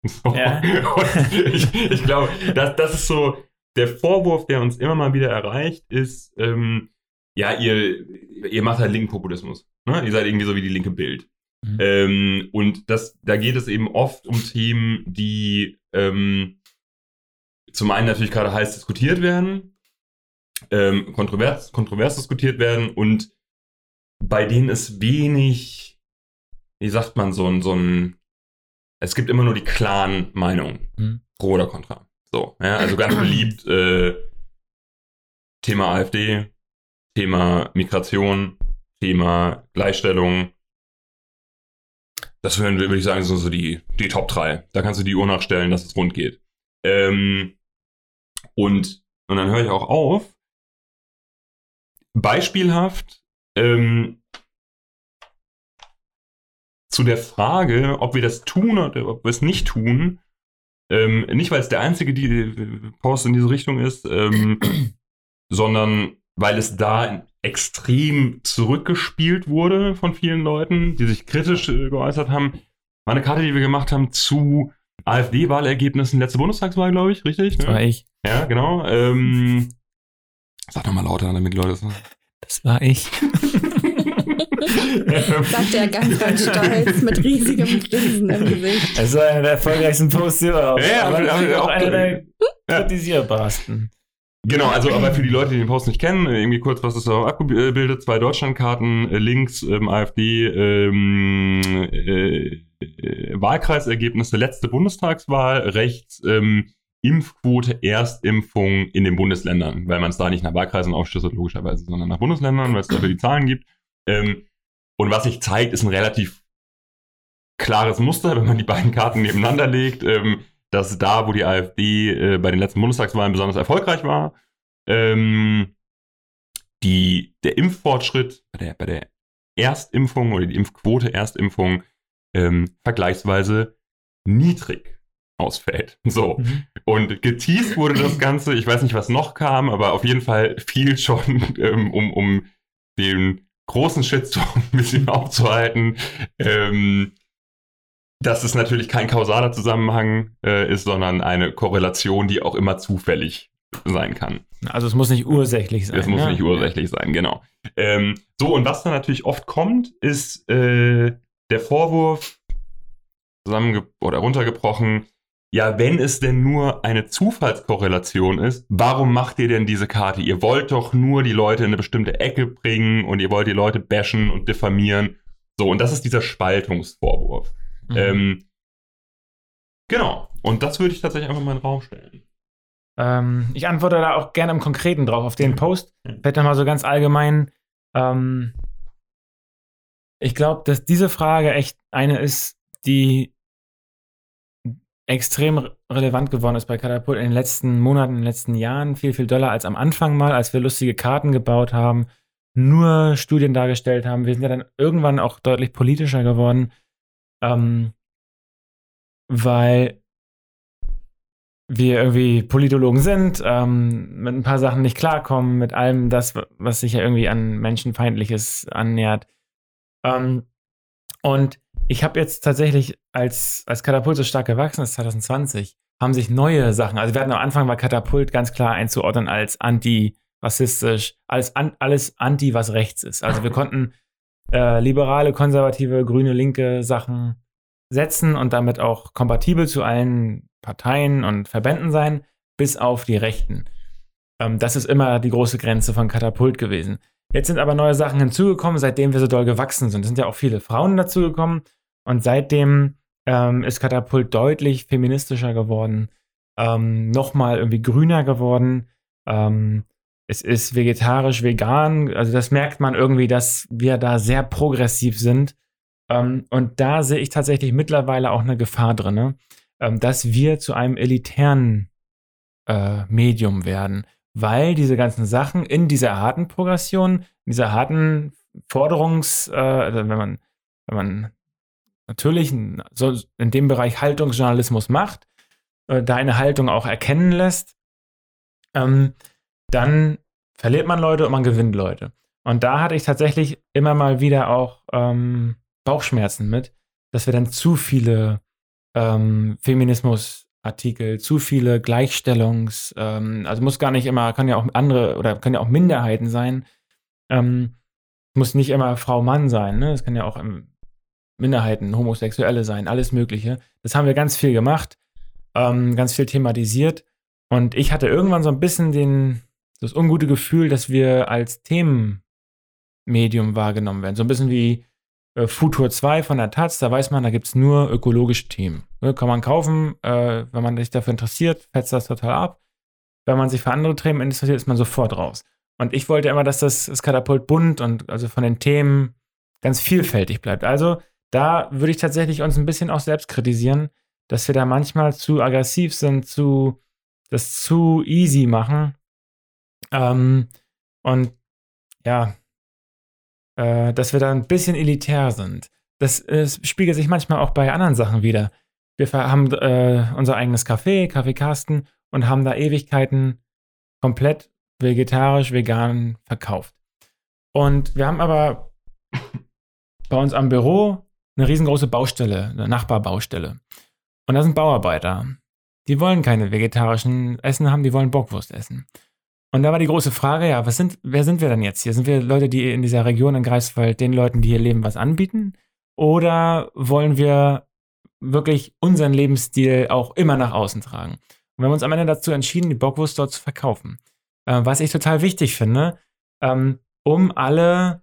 So. Ja. ich, ich glaube, das, das ist so der Vorwurf, der uns immer mal wieder erreicht, ist, ähm, ja, ihr, ihr macht halt linken Populismus. Ne? Ihr seid irgendwie so wie die linke Bild. Mhm. Ähm, und das, da geht es eben oft um Themen, die ähm, zum einen natürlich gerade heiß diskutiert werden, ähm, kontrovers, kontrovers diskutiert werden und bei denen ist wenig, wie sagt man, so ein, so ein, es gibt immer nur die klaren Meinungen, mhm. pro oder contra. So, ja, also ganz beliebt, äh, Thema AfD, Thema Migration, Thema Gleichstellung. Das wären, würde ich sagen, so, so die, die Top 3. Da kannst du die Uhr nachstellen, dass es rund geht. Ähm, und, und dann höre ich auch auf, beispielhaft ähm, zu der Frage, ob wir das tun oder ob wir es nicht tun. Ähm, nicht, weil es der einzige die, Post in diese Richtung ist, ähm, sondern weil es da extrem zurückgespielt wurde von vielen Leuten, die sich kritisch äh, geäußert haben. War eine Karte, die wir gemacht haben zu AfD-Wahlergebnissen letzte Bundestagswahl, glaube ich, richtig? Das war ich. Ja, genau. Ähm, sag doch mal lauter, damit die Leute das. Das war ich. Sagt er ganz, ganz stolz mit riesigem Grinsen im Gesicht. Es war einer der erfolgreichsten Posts überhaupt. Ja, aber, aber auch einer der kritisierbarsten. Genau, also aber für die Leute, die den Post nicht kennen, irgendwie kurz, was ist da abgebildet? Zwei Deutschlandkarten, äh, links ähm, AfD, ähm, äh, äh, Wahlkreisergebnisse, letzte Bundestagswahl, rechts ähm, Impfquote, Erstimpfung in den Bundesländern, weil man es da nicht nach Wahlkreisen aufschlüsselt, logischerweise, sondern nach Bundesländern, weil es dafür die Zahlen gibt. Ähm, und was sich zeigt, ist ein relativ klares Muster, wenn man die beiden Karten nebeneinander legt. Ähm, dass da, wo die AfD äh, bei den letzten Bundestagswahlen besonders erfolgreich war, ähm, die, der Impffortschritt bei der, bei der Erstimpfung oder die Impfquote Erstimpfung ähm, vergleichsweise niedrig ausfällt. So. Mhm. Und geteased wurde das Ganze, ich weiß nicht, was noch kam, aber auf jeden Fall viel schon, ähm, um, um den großen Shitstorm ein bisschen aufzuhalten. Ähm, dass es natürlich kein kausaler Zusammenhang äh, ist, sondern eine Korrelation, die auch immer zufällig sein kann. Also es muss nicht ursächlich sein. Es muss ne? nicht ursächlich sein, genau. Ähm, so, und was dann natürlich oft kommt, ist äh, der Vorwurf, zusammenge oder runtergebrochen, ja, wenn es denn nur eine Zufallskorrelation ist, warum macht ihr denn diese Karte? Ihr wollt doch nur die Leute in eine bestimmte Ecke bringen und ihr wollt die Leute bashen und diffamieren. So, und das ist dieser Spaltungsvorwurf. Mhm. Ähm, genau. Und das würde ich tatsächlich einfach mal in den Raum stellen. Ähm, ich antworte da auch gerne im Konkreten drauf, auf den Post. Vielleicht nochmal so ganz allgemein. Ähm, ich glaube, dass diese Frage echt eine ist, die extrem relevant geworden ist bei Katapult in den letzten Monaten, in den letzten Jahren. Viel, viel doller als am Anfang mal, als wir lustige Karten gebaut haben, nur Studien dargestellt haben. Wir sind ja dann irgendwann auch deutlich politischer geworden, ähm, weil wir irgendwie Politologen sind, ähm, mit ein paar Sachen nicht klarkommen, mit allem das, was sich ja irgendwie an Menschenfeindliches annähert. Ähm, und ich habe jetzt tatsächlich, als, als Katapult so stark gewachsen ist, 2020, haben sich neue Sachen, also wir hatten am Anfang bei Katapult ganz klar einzuordnen als anti-rassistisch, alles, an, alles anti, was rechts ist. Also wir konnten äh, liberale, konservative, grüne, linke Sachen setzen und damit auch kompatibel zu allen Parteien und Verbänden sein, bis auf die Rechten. Ähm, das ist immer die große Grenze von Katapult gewesen. Jetzt sind aber neue Sachen hinzugekommen, seitdem wir so doll gewachsen sind. Es sind ja auch viele Frauen dazugekommen und seitdem ähm, ist Katapult deutlich feministischer geworden, ähm, nochmal irgendwie grüner geworden. Ähm, es ist vegetarisch, vegan. Also das merkt man irgendwie, dass wir da sehr progressiv sind. Ähm, und da sehe ich tatsächlich mittlerweile auch eine Gefahr drin, ne? ähm, dass wir zu einem elitären äh, Medium werden, weil diese ganzen Sachen in dieser harten Progression, in dieser harten Forderungs, äh, also wenn man, wenn man natürlich in dem Bereich Haltungsjournalismus macht, äh, da eine Haltung auch erkennen lässt, ähm, dann verliert man Leute und man gewinnt Leute. Und da hatte ich tatsächlich immer mal wieder auch ähm, Bauchschmerzen mit, dass wir dann zu viele ähm, Feminismusartikel, zu viele Gleichstellungs, ähm, also muss gar nicht immer, kann ja auch andere oder können ja auch Minderheiten sein. Ähm, muss nicht immer Frau Mann sein, ne? Es kann ja auch Minderheiten, Homosexuelle sein, alles Mögliche. Das haben wir ganz viel gemacht, ähm, ganz viel thematisiert. Und ich hatte irgendwann so ein bisschen den, das ungute Gefühl, dass wir als Themenmedium wahrgenommen werden. So ein bisschen wie äh, Futur 2 von der Taz, da weiß man, da gibt es nur ökologische Themen. Ne, kann man kaufen, äh, wenn man sich dafür interessiert, fetzt das total ab. Wenn man sich für andere Themen interessiert, ist man sofort raus. Und ich wollte immer, dass das, das Katapult bunt und also von den Themen ganz vielfältig bleibt. Also da würde ich tatsächlich uns ein bisschen auch selbst kritisieren, dass wir da manchmal zu aggressiv sind, zu das zu easy machen. Ähm, und ja, äh, dass wir da ein bisschen elitär sind. Das äh, spiegelt sich manchmal auch bei anderen Sachen wieder. Wir haben äh, unser eigenes Café, Kaffeekasten, und haben da Ewigkeiten komplett vegetarisch, vegan verkauft. Und wir haben aber bei uns am Büro eine riesengroße Baustelle, eine Nachbarbaustelle. Und da sind Bauarbeiter. Die wollen keine vegetarischen Essen haben, die wollen Bockwurst essen. Und da war die große Frage, ja, was sind, wer sind wir denn jetzt hier? Sind wir Leute, die in dieser Region in Greifswald den Leuten, die hier leben, was anbieten? Oder wollen wir wirklich unseren Lebensstil auch immer nach außen tragen? Und wir haben uns am Ende dazu entschieden, die Bockwurst dort zu verkaufen. Äh, was ich total wichtig finde, ähm, um alle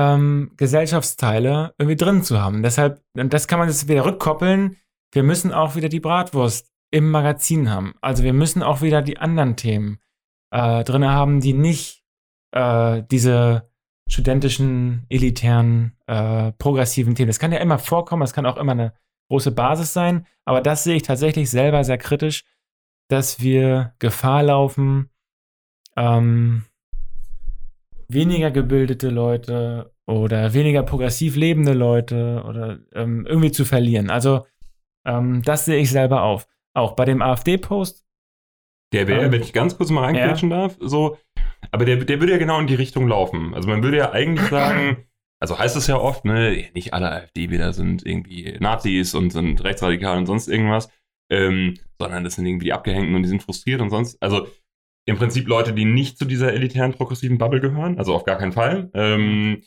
ähm, Gesellschaftsteile irgendwie drin zu haben. Deshalb, und das kann man jetzt wieder rückkoppeln, wir müssen auch wieder die Bratwurst im Magazin haben. Also wir müssen auch wieder die anderen Themen äh, drin haben, die nicht äh, diese studentischen, elitären, äh, progressiven Themen. Das kann ja immer vorkommen, das kann auch immer eine große Basis sein, aber das sehe ich tatsächlich selber sehr kritisch, dass wir Gefahr laufen, ähm, weniger gebildete Leute oder weniger progressiv lebende Leute oder ähm, irgendwie zu verlieren. Also ähm, das sehe ich selber auf. Auch bei dem AfD-Post. Der wäre, ähm, wenn ich ganz kurz mal reingrätschen ja. darf, so, aber der, der würde ja genau in die Richtung laufen. Also man würde ja eigentlich sagen, also heißt es ja oft, ne, nicht alle AfD-Wähler sind irgendwie Nazis und sind rechtsradikal und sonst irgendwas, ähm, sondern das sind irgendwie die Abgehängten und die sind frustriert und sonst, also im Prinzip Leute, die nicht zu dieser elitären progressiven Bubble gehören, also auf gar keinen Fall. Ähm,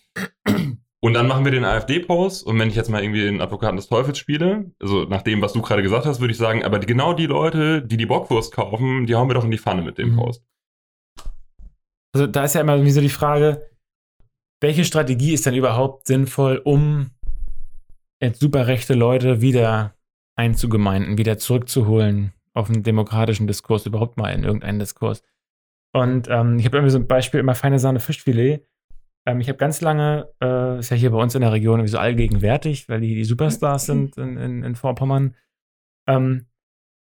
und dann machen wir den AfD-Post und wenn ich jetzt mal irgendwie den Advokaten des Teufels spiele, also nach dem, was du gerade gesagt hast, würde ich sagen, aber genau die Leute, die die Bockwurst kaufen, die hauen wir doch in die Pfanne mit dem mhm. Post. Also da ist ja immer so die Frage, welche Strategie ist denn überhaupt sinnvoll, um jetzt super rechte Leute wieder einzugemeinden, wieder zurückzuholen auf einen demokratischen Diskurs, überhaupt mal in irgendeinen Diskurs. Und ähm, ich habe irgendwie so ein Beispiel, immer feine Sahne Fischfilet. Ähm, ich habe ganz lange, äh, ist ja hier bei uns in der Region irgendwie so allgegenwärtig, weil die die Superstars sind in, in, in Vorpommern. Ähm,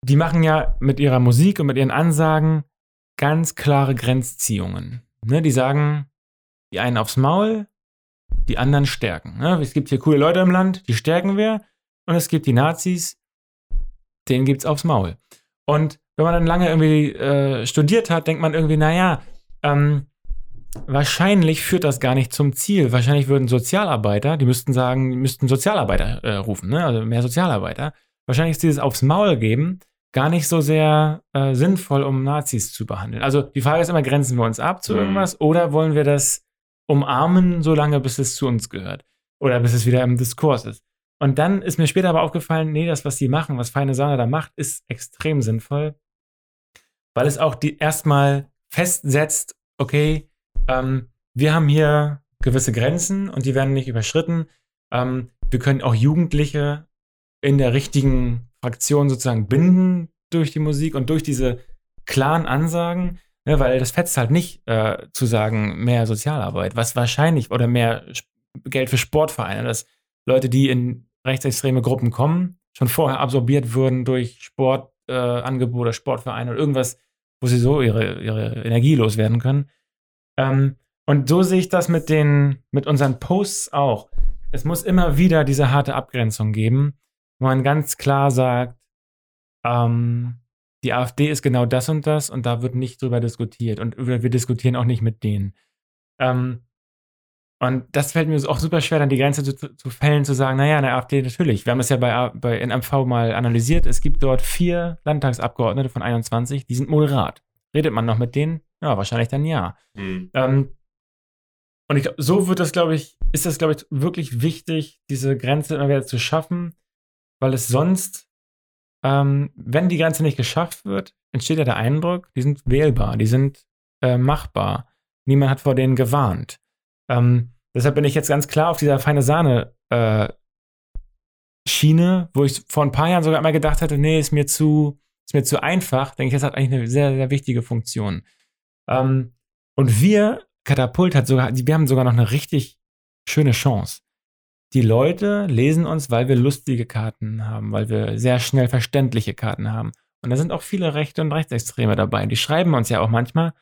die machen ja mit ihrer Musik und mit ihren Ansagen ganz klare Grenzziehungen. Ne, die sagen, die einen aufs Maul, die anderen stärken. Ne? Es gibt hier coole Leute im Land, die stärken wir. Und es gibt die Nazis, denen gibt es aufs Maul. Und wenn man dann lange irgendwie äh, studiert hat, denkt man irgendwie, naja, ähm, wahrscheinlich führt das gar nicht zum Ziel. Wahrscheinlich würden Sozialarbeiter, die müssten sagen, müssten Sozialarbeiter äh, rufen, ne? also mehr Sozialarbeiter. Wahrscheinlich ist dieses aufs Maul geben gar nicht so sehr äh, sinnvoll, um Nazis zu behandeln. Also die Frage ist immer, grenzen wir uns ab zu mhm. irgendwas oder wollen wir das umarmen, solange bis es zu uns gehört oder bis es wieder im Diskurs ist. Und dann ist mir später aber aufgefallen, nee, das, was die machen, was Feine Sahne da macht, ist extrem sinnvoll, weil es auch die erstmal festsetzt, okay, ähm, wir haben hier gewisse Grenzen und die werden nicht überschritten. Ähm, wir können auch Jugendliche in der richtigen Fraktion sozusagen binden durch die Musik und durch diese klaren Ansagen. Ne, weil das fetzt halt nicht äh, zu sagen, mehr Sozialarbeit, was wahrscheinlich oder mehr Geld für Sportvereine, dass Leute, die in rechtsextreme Gruppen kommen, schon vorher absorbiert würden durch Sportangebote äh, Sportvereine oder irgendwas, wo sie so ihre, ihre Energie loswerden können. Ähm, und so sehe ich das mit den, mit unseren Posts auch. Es muss immer wieder diese harte Abgrenzung geben, wo man ganz klar sagt, ähm, die AfD ist genau das und das und da wird nicht drüber diskutiert und wir diskutieren auch nicht mit denen. Ähm, und das fällt mir auch super schwer, dann die Grenze zu, zu fällen, zu sagen, naja, in der AfD natürlich. Wir haben das ja bei, bei NMV mal analysiert. Es gibt dort vier Landtagsabgeordnete von 21, die sind moderat. Redet man noch mit denen? Ja, wahrscheinlich dann ja. Mhm. Ähm, und ich, so wird das, glaube ich, ist das, glaube ich, wirklich wichtig, diese Grenze immer wieder zu schaffen, weil es sonst ähm, wenn die Grenze nicht geschafft wird, entsteht ja der Eindruck, die sind wählbar, die sind äh, machbar. Niemand hat vor denen gewarnt. Ähm, deshalb bin ich jetzt ganz klar auf dieser feine Sahne äh, Schiene, wo ich vor ein paar Jahren sogar immer gedacht hätte, nee, ist mir zu, ist mir zu einfach. Denke ich, das hat eigentlich eine sehr, sehr wichtige Funktion. Ähm, und wir, Katapult hat sogar, wir haben sogar noch eine richtig schöne Chance die Leute lesen uns, weil wir lustige Karten haben, weil wir sehr schnell verständliche Karten haben. Und da sind auch viele Rechte und Rechtsextreme dabei. Die schreiben uns ja auch manchmal,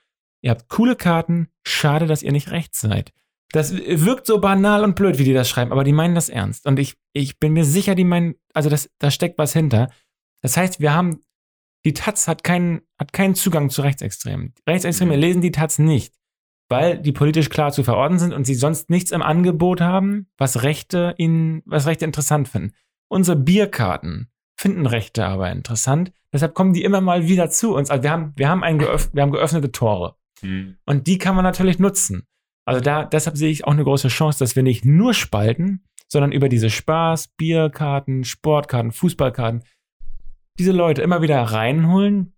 ihr habt coole Karten, schade, dass ihr nicht rechts seid. Das wirkt so banal und blöd, wie die das schreiben, aber die meinen das ernst. Und ich, ich bin mir sicher, die meinen, also das, da steckt was hinter. Das heißt, wir haben, die Taz hat keinen, hat keinen Zugang zu Rechtsextremen. Rechtsextreme mhm. lesen die Taz nicht weil die politisch klar zu verordnen sind und sie sonst nichts im Angebot haben, was Rechte ihnen, was Rechte interessant finden. Unsere Bierkarten finden Rechte aber interessant. Deshalb kommen die immer mal wieder zu uns. Also wir haben, wir haben, ein geöff wir haben geöffnete Tore. Mhm. Und die kann man natürlich nutzen. Also da, deshalb sehe ich auch eine große Chance, dass wir nicht nur spalten, sondern über diese Spaß, Bierkarten, Sportkarten, Fußballkarten, diese Leute immer wieder reinholen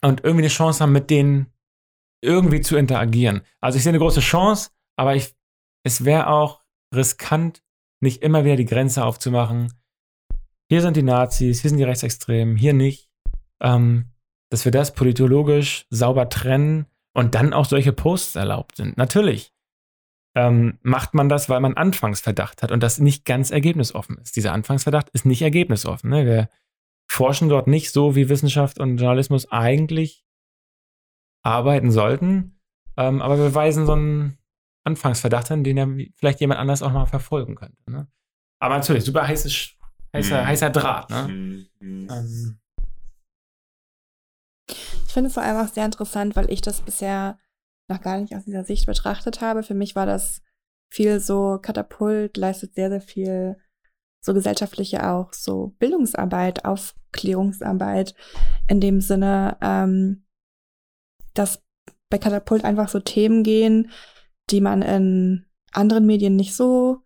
und irgendwie eine Chance haben, mit denen irgendwie zu interagieren. Also ich sehe eine große Chance, aber ich, es wäre auch riskant, nicht immer wieder die Grenze aufzumachen. Hier sind die Nazis, hier sind die Rechtsextremen, hier nicht. Ähm, dass wir das politologisch sauber trennen und dann auch solche Posts erlaubt sind. Natürlich ähm, macht man das, weil man Anfangsverdacht hat und das nicht ganz ergebnisoffen ist. Dieser Anfangsverdacht ist nicht ergebnisoffen. Ne? Wir forschen dort nicht so, wie Wissenschaft und Journalismus eigentlich arbeiten sollten. Ähm, aber wir weisen so ein, Anfangsverdacht haben, den ja vielleicht jemand anders auch mal verfolgen könnte. Ne? Aber natürlich, super heißes, heißer, Mhm. heißer Draht. Ne? Mhm. Ähm, Ich finde es vor allem auch sehr interessant, weil ich das bisher noch gar nicht aus dieser Sicht betrachtet habe. Für mich war das viel so, Katapult leistet sehr, sehr viel so gesellschaftliche auch so Bildungsarbeit, Aufklärungsarbeit in dem Sinne, ähm, dass bei Katapult einfach so Themen gehen, die man in anderen Medien nicht so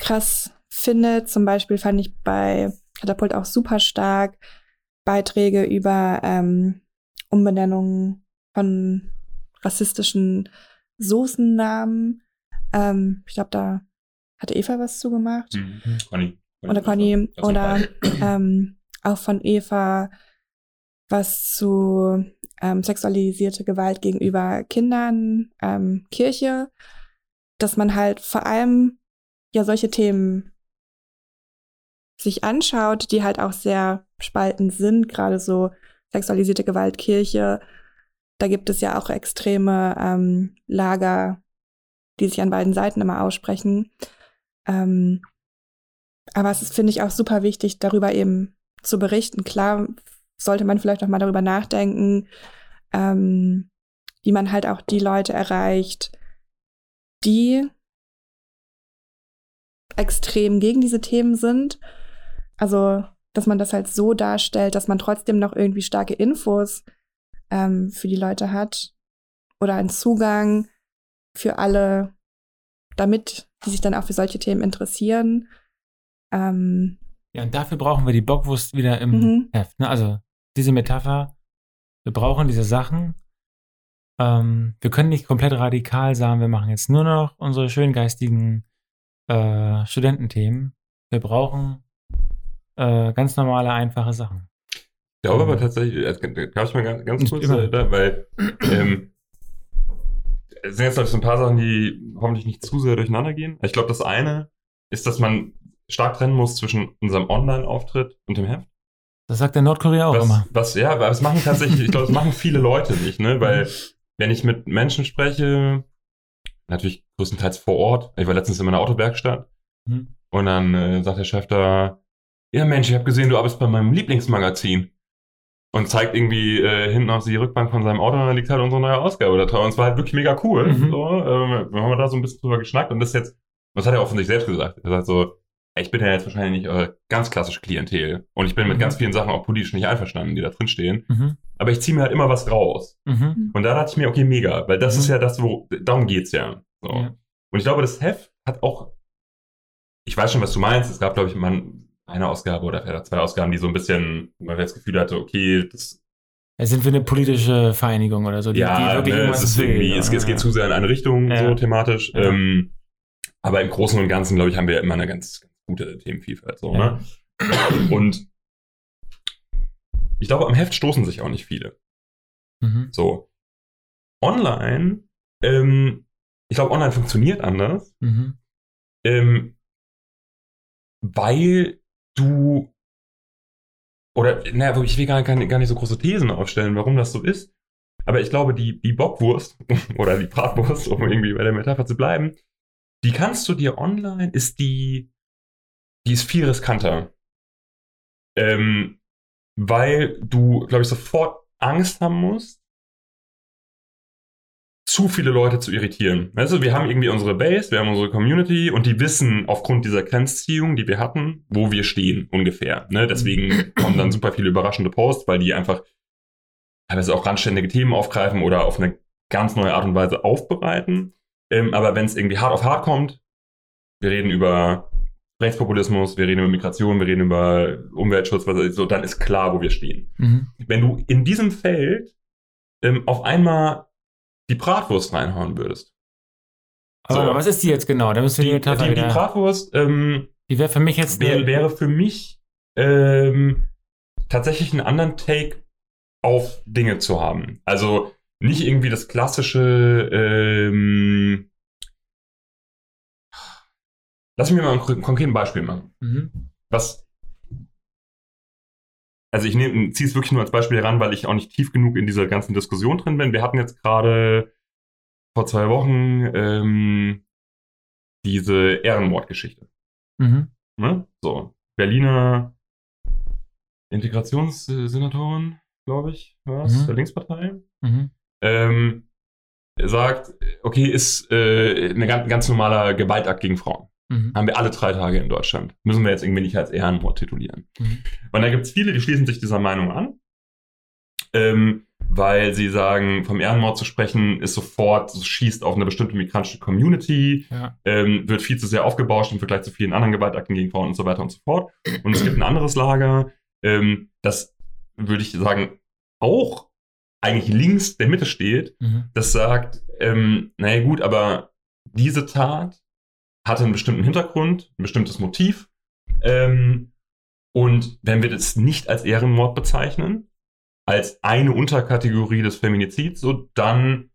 krass findet. Zum Beispiel fand ich bei Katapult auch super stark Beiträge über ähm, Umbenennung von rassistischen Soßennamen. Ähm, ich glaube, da hatte Eva was zugemacht. Mhm. Conny. Oder Conny. Oder ähm, auch von Eva was zu ähm, sexualisierte Gewalt gegenüber Kindern, ähm, Kirche, dass man halt vor allem ja solche Themen sich anschaut, die halt auch sehr spaltend sind, gerade so sexualisierte Gewalt, Kirche. Da gibt es ja auch extreme ähm, Lager, die sich an beiden Seiten immer aussprechen. Ähm, aber es ist, finde ich, auch super wichtig, darüber eben zu berichten. Klar sollte man vielleicht noch mal darüber nachdenken, ähm, wie man halt auch die Leute erreicht, die extrem gegen diese Themen sind. Also, dass man das halt so darstellt, dass man trotzdem noch irgendwie starke Infos ähm, für die Leute hat oder einen Zugang für alle, damit die sich dann auch für solche Themen interessieren. Ähm, ja, und dafür brauchen wir die Bockwurst wieder im Mhm. Heft. Ne? Also diese Metapher, wir brauchen diese Sachen. Ähm, wir können nicht komplett radikal sagen, wir machen jetzt nur noch unsere schöngeistigen äh, Studententhemen. Wir brauchen äh, ganz normale, einfache Sachen. Ich glaube aber tatsächlich, äh, darf ich mal ganz, ganz kurz, äh, da, weil ähm, es sind jetzt noch so ein paar Sachen, die hoffentlich nicht zu sehr durcheinander gehen. Ich glaube, das eine ist, dass man stark trennen muss zwischen unserem Online-Auftritt und dem Heft. Das sagt der Nordkorea auch was, immer. Was, ja, aber das machen tatsächlich, ich glaube, das machen viele Leute nicht, ne? Weil, wenn ich mit Menschen spreche, natürlich größtenteils vor Ort, ich war letztens in meiner Autowerkstatt Mhm. und dann äh, sagt der Chef da, ja Mensch, ich habe gesehen, du arbeitest bei meinem Lieblingsmagazin. Und zeigt irgendwie äh, hinten auf die Rückbank von seinem Auto und da liegt halt unsere neue Ausgabe da drauf. Und es war halt wirklich mega cool. Mhm. So, ähm, wir haben da so ein bisschen drüber geschnackt und das jetzt, das hat er auch von sich selbst gesagt. Er sagt so, ich bin ja jetzt wahrscheinlich nicht eure ganz klassische Klientel. Und ich bin mit Mhm. ganz vielen Sachen auch politisch nicht einverstanden, die da drin stehen. Mhm. Aber ich ziehe mir halt immer was raus. Mhm. Und da dachte ich mir, okay, mega, weil das Mhm. ist ja das, wo, darum geht's ja. So. Ja. Und ich glaube, das Heft hat auch, ich weiß schon, was du meinst. Es gab, glaube ich, mal eine Ausgabe oder vielleicht zwei Ausgaben, die so ein bisschen, man das Gefühl hatte, okay, das, Ja, sind wir eine politische Vereinigung oder so, die, ja, die wirklich ne, es ist irgendwie, es, es geht zu sehr in eine Richtung, Ja. so thematisch. Ja. Ähm, aber im Großen und Ganzen, glaube ich, haben wir immer eine ganz, ganz gute Themenvielfalt, so, Ja. ne? Und ich glaube, am Heft stoßen sich auch nicht viele. Mhm. So. Online, ähm, ich glaube, online funktioniert anders, Mhm. ähm, weil du oder naja, ich will gar, gar, nicht- so große Thesen aufstellen, warum das so ist. Aber ich glaube, die, die Bockwurst oder die Bratwurst, um irgendwie bei der Metapher zu bleiben, die kannst du dir online, ist die, die ist viel riskanter. Ähm, weil du, glaube ich, sofort Angst haben musst, zu viele Leute zu irritieren. Du, wir haben irgendwie unsere Base, wir haben unsere Community und die wissen aufgrund dieser Grenzziehung, die wir hatten, wo wir stehen ungefähr. Ne? Deswegen kommen dann super viele überraschende Posts, weil die einfach teilweise auch randständige Themen aufgreifen oder auf eine ganz neue Art und Weise aufbereiten. Ähm, aber wenn es irgendwie hart auf hart kommt, wir reden über Rechtspopulismus, wir reden über Migration, wir reden über Umweltschutz, was so, dann ist klar, wo wir stehen. Mhm. Wenn du in diesem Feld ähm, auf einmal die Bratwurst reinhauen würdest. Aber So. was ist die jetzt genau? Da müssen wir Die, die, Metapher die, die wieder. Bratwurst ähm, Die wäre für mich jetzt wär, wäre für mich ähm, tatsächlich einen anderen Take auf Dinge zu haben. Also nicht irgendwie das klassische ähm, Lass mich mal ein kon- konkretes Beispiel machen. Mhm. Was also ich nehme, ziehe es wirklich nur als Beispiel heran, weil ich auch nicht tief genug in dieser ganzen Diskussion drin bin. Wir hatten jetzt gerade vor zwei Wochen ähm, diese Ehrenmordgeschichte. Mhm. Ne? So, Berliner Integrationssenatorin, glaube ich, war Mhm. der Linkspartei. Mhm. Ähm, sagt, okay, ist äh, ein ganz, ganz normaler Gewaltakt gegen Frauen. Mhm. Haben wir alle drei Tage in Deutschland. Müssen wir jetzt irgendwie nicht als Ehrenmord titulieren. Mhm. Und da gibt es viele, die schließen sich dieser Meinung an, ähm, weil sie sagen, vom Ehrenmord zu sprechen, ist sofort, so schießt auf eine bestimmte migrantische Community, Ja. ähm, wird viel zu sehr aufgebauscht im Vergleich zu vielen anderen Gewaltakten gegen Frauen und so weiter und so fort. Und es gibt ein anderes Lager, ähm, das würde ich sagen, auch eigentlich links der Mitte steht, Mhm. das sagt, ähm, naja gut, aber diese Tat hatte einen bestimmten Hintergrund, ein bestimmtes Motiv. Ähm, und wenn wir das nicht als Ehrenmord bezeichnen, als eine Unterkategorie des Feminizids, so dann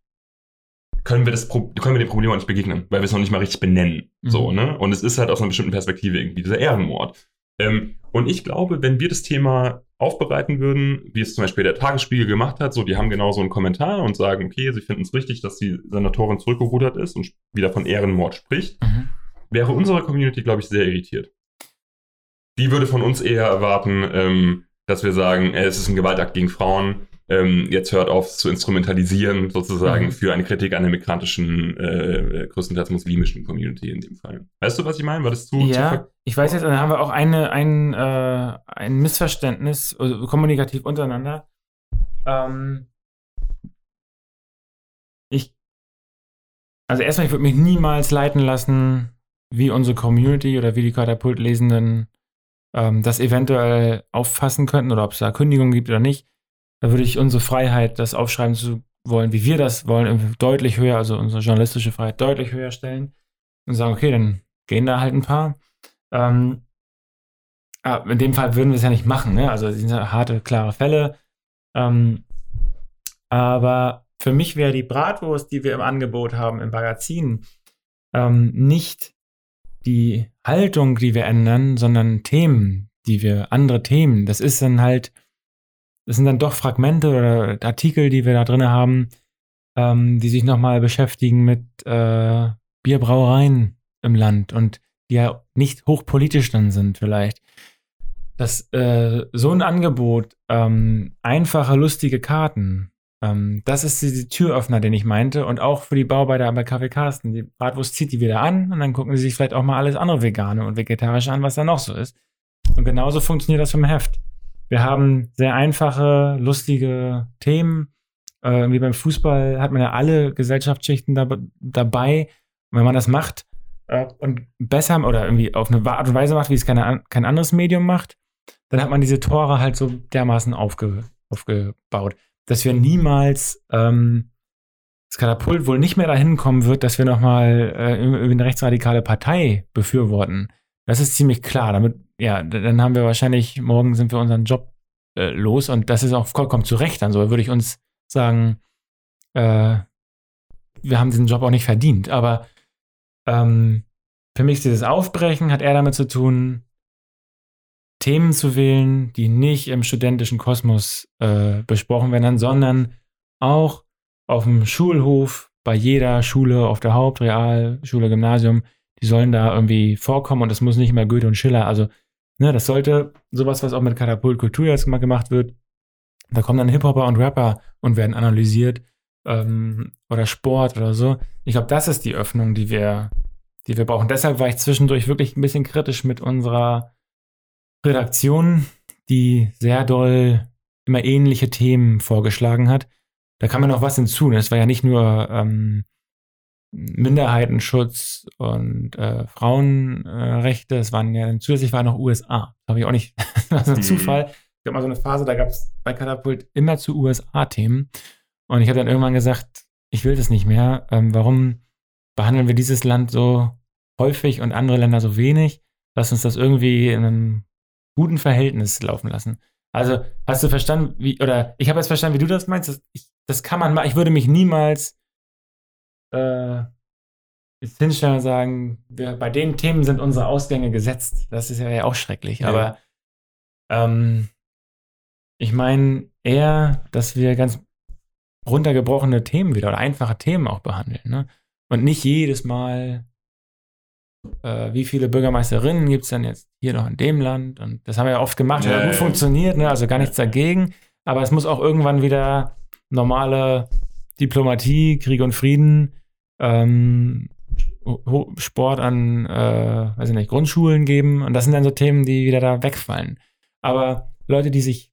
können wir, das Pro können wir dem Problem auch nicht begegnen, weil wir es noch nicht mal richtig benennen. Mhm. So, ne? Und es ist halt aus einer bestimmten Perspektive irgendwie dieser Ehrenmord. Ähm, und ich glaube, wenn wir das Thema aufbereiten würden, wie es zum Beispiel der Tagesspiegel gemacht hat, so die haben genau so einen Kommentar und sagen, okay, sie finden es richtig, dass die Senatorin zurückgerudert ist und wieder von Ehrenmord spricht, Mhm. Wäre unsere Community, glaube ich, sehr irritiert. Die würde von uns eher erwarten, ähm, dass wir sagen, äh, es ist ein Gewaltakt gegen Frauen, ähm, jetzt hört auf zu instrumentalisieren, sozusagen Mhm. für eine Kritik an der migrantischen, äh, größtenteils muslimischen Community in dem Fall. Weißt du, was ich meine? War das zu, zu Ja, ver- ich weiß jetzt, da haben wir auch eine, ein, äh, ein Missverständnis also kommunikativ untereinander. Ähm, ich, also erstmal, ich würde mich niemals leiten lassen, wie unsere Community oder wie die Katapult-Lesenden ähm, das eventuell auffassen könnten oder ob es da Kündigungen gibt oder nicht. Da würde ich unsere Freiheit, das aufschreiben zu wollen, wie wir das wollen, deutlich höher, also unsere journalistische Freiheit deutlich höher stellen und sagen, okay, dann gehen da halt ein paar. Ähm, in dem Fall würden wir es ja nicht machen, ne? Also das sind ja harte, klare Fälle. Ähm, aber für mich wäre die Bratwurst, die wir im Angebot haben im Magazin, ähm, nicht die Haltung, die wir ändern, sondern Themen, die wir, andere Themen. Das ist dann halt, das sind dann doch Fragmente oder Artikel, die wir da drin haben, ähm, die sich nochmal beschäftigen mit äh, Bierbrauereien im Land und die ja nicht hochpolitisch dann sind vielleicht. Das, äh, so ein Angebot, ähm, einfache, lustige Karten, ähm, das ist die, die Türöffner, den ich meinte. Und auch für die Bauarbeiter bei Kaffee Carsten. Die Bratwurst zieht die wieder an und dann gucken sie sich vielleicht auch mal alles andere Vegane und Vegetarische an, was da noch so ist. Und genauso funktioniert das vom Heft. Wir haben sehr einfache, lustige Themen. Äh, wie beim Fußball hat man ja alle Gesellschaftsschichten da, dabei. Und wenn man das macht äh, und besser oder irgendwie auf eine Art und Weise macht, wie es keine, kein anderes Medium macht, dann hat man diese Tore halt so dermaßen aufge, aufgebaut, dass wir niemals ähm, das Katapult wohl nicht mehr dahin kommen wird, dass wir nochmal äh, irgendwie eine rechtsradikale Partei befürworten. Das ist ziemlich klar. Damit, ja, dann haben wir wahrscheinlich, morgen sind wir unseren Job äh, los und das ist auch vollkommen zu Recht. Dann so würde ich uns sagen, äh, wir haben diesen Job auch nicht verdient. Aber ähm, für mich ist dieses Aufbrechen, hat eher damit zu tun, Themen zu wählen, die nicht im studentischen Kosmos äh, besprochen werden, sondern auch auf dem Schulhof, bei jeder Schule, auf der Haupt-, Real-, Schule, Gymnasium, die sollen da irgendwie vorkommen und es muss nicht mehr Goethe und Schiller. Also, ne, das sollte sowas, was auch mit Katapultkultur jetzt mal gemacht wird. Da kommen dann Hip-Hopper und Rapper und werden analysiert ähm, oder Sport oder so. Ich glaube, das ist die Öffnung, die wir, die wir brauchen. Deshalb war ich zwischendurch wirklich ein bisschen kritisch mit unserer Redaktion, die sehr doll immer ähnliche Themen vorgeschlagen hat. Da kam ja noch was hinzu. Es war ja nicht nur ähm, Minderheitenschutz und äh, Frauenrechte, es waren ja zusätzlich war noch USA. Habe ich auch nicht. das war ein Mhm. Zufall. Ich habe mal so eine Phase, da gab es bei Katapult immer zu USA-Themen. Und ich habe dann irgendwann gesagt, ich will das nicht mehr. Ähm, warum behandeln wir dieses Land so häufig und andere Länder so wenig? Lass uns das irgendwie in einem guten Verhältnis laufen lassen. Also, hast du verstanden, wie, oder ich habe jetzt verstanden, wie du das meinst. Das, ich, das kann man mal, ich würde mich niemals äh, jetzt hinstellen und sagen, wir, bei den Themen sind unsere Ausgänge gesetzt. Das ist ja auch schrecklich. Ja. Aber ähm, ich meine eher, dass wir ganz runtergebrochene Themen wieder oder einfache Themen auch behandeln. Ne? Und nicht jedes Mal, äh, wie viele Bürgermeisterinnen gibt es denn jetzt hier noch in dem Land? Und das haben wir ja oft gemacht, ja, hat gut funktioniert, ne? also gar nichts dagegen. Aber es muss auch irgendwann wieder normale Diplomatie, Krieg und Frieden, ähm, Sport an, äh, weiß ich nicht, Grundschulen geben. Und das sind dann so Themen, die wieder da wegfallen. Aber Leute, die sich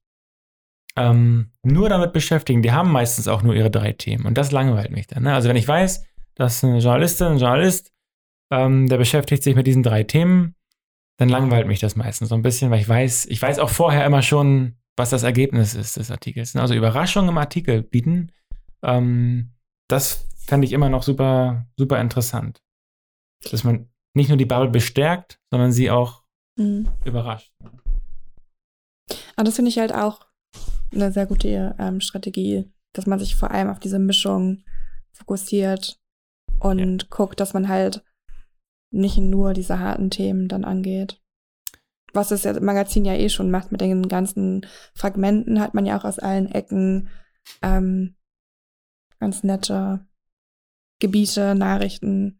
ähm, nur damit beschäftigen, die haben meistens auch nur ihre drei Themen. Und das langweilt mich dann. Ne? Also wenn ich weiß, dass eine Journalistin, ein Journalist, ähm, der beschäftigt sich mit diesen drei Themen, dann langweilt mich das meistens so ein bisschen, weil ich weiß, ich weiß auch vorher immer schon, was das Ergebnis ist des Artikels. Also Überraschungen im Artikel bieten, ähm, das fände ich immer noch super, super interessant. Dass man nicht nur die Bubble bestärkt, sondern sie auch mhm. überrascht. Aber das finde ich halt auch eine sehr gute ähm, Strategie, dass man sich vor allem auf diese Mischung fokussiert und ja. guckt, dass man halt nicht nur diese harten Themen dann angeht. Was das Magazin ja eh schon macht mit den ganzen Fragmenten, hat man ja auch aus allen Ecken ähm, ganz nette Gebiete, Nachrichten.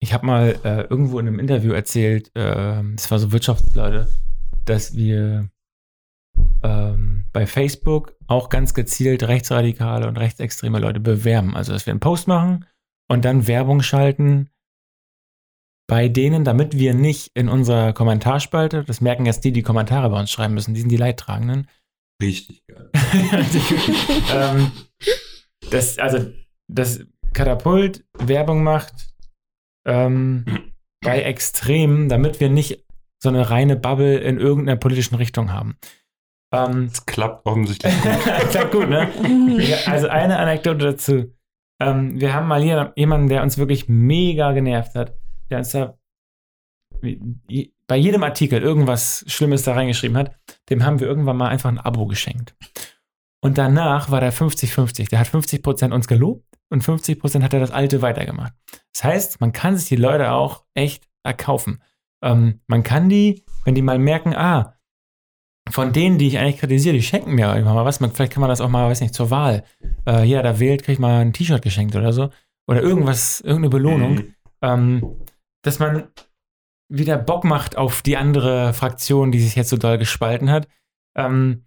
Ich habe mal äh, irgendwo in einem Interview erzählt, äh, das war so Wirtschaftsleute, dass wir ähm, bei Facebook auch ganz gezielt rechtsradikale und rechtsextreme Leute bewerben. Also, dass wir einen Post machen und dann Werbung schalten bei denen, damit wir nicht in unserer Kommentarspalte, das merken jetzt die, die Kommentare bei uns schreiben müssen, die sind die Leidtragenden. Richtig geil. ähm, das, also, das Katapult Werbung macht ähm, bei Extremen, damit wir nicht so eine reine Bubble in irgendeiner politischen Richtung haben. Ähm, das klappt offensichtlich gut. klappt gut, ne? also eine Anekdote dazu. Ähm, wir haben mal hier jemanden, der uns wirklich mega genervt hat, der uns da bei jedem Artikel irgendwas Schlimmes da reingeschrieben hat, dem haben wir irgendwann mal einfach ein Abo geschenkt. Und danach war der 50-50. Der hat 50% uns gelobt und 50% hat er das Alte weitergemacht. Das heißt, man kann sich die Leute auch echt erkaufen. Ähm, man kann die, wenn die mal merken, ah, von denen, die ich eigentlich kritisiere, die schenken mir irgendwann mal was. Man, vielleicht kann man das auch mal, weiß nicht, zur Wahl. Äh, jeder, der wählt, kriegt mal ein T-Shirt geschenkt oder so. Oder irgendwas, irgendeine Belohnung. Mhm. Ähm, dass man wieder Bock macht auf die andere Fraktion, die sich jetzt so doll gespalten hat. Ähm,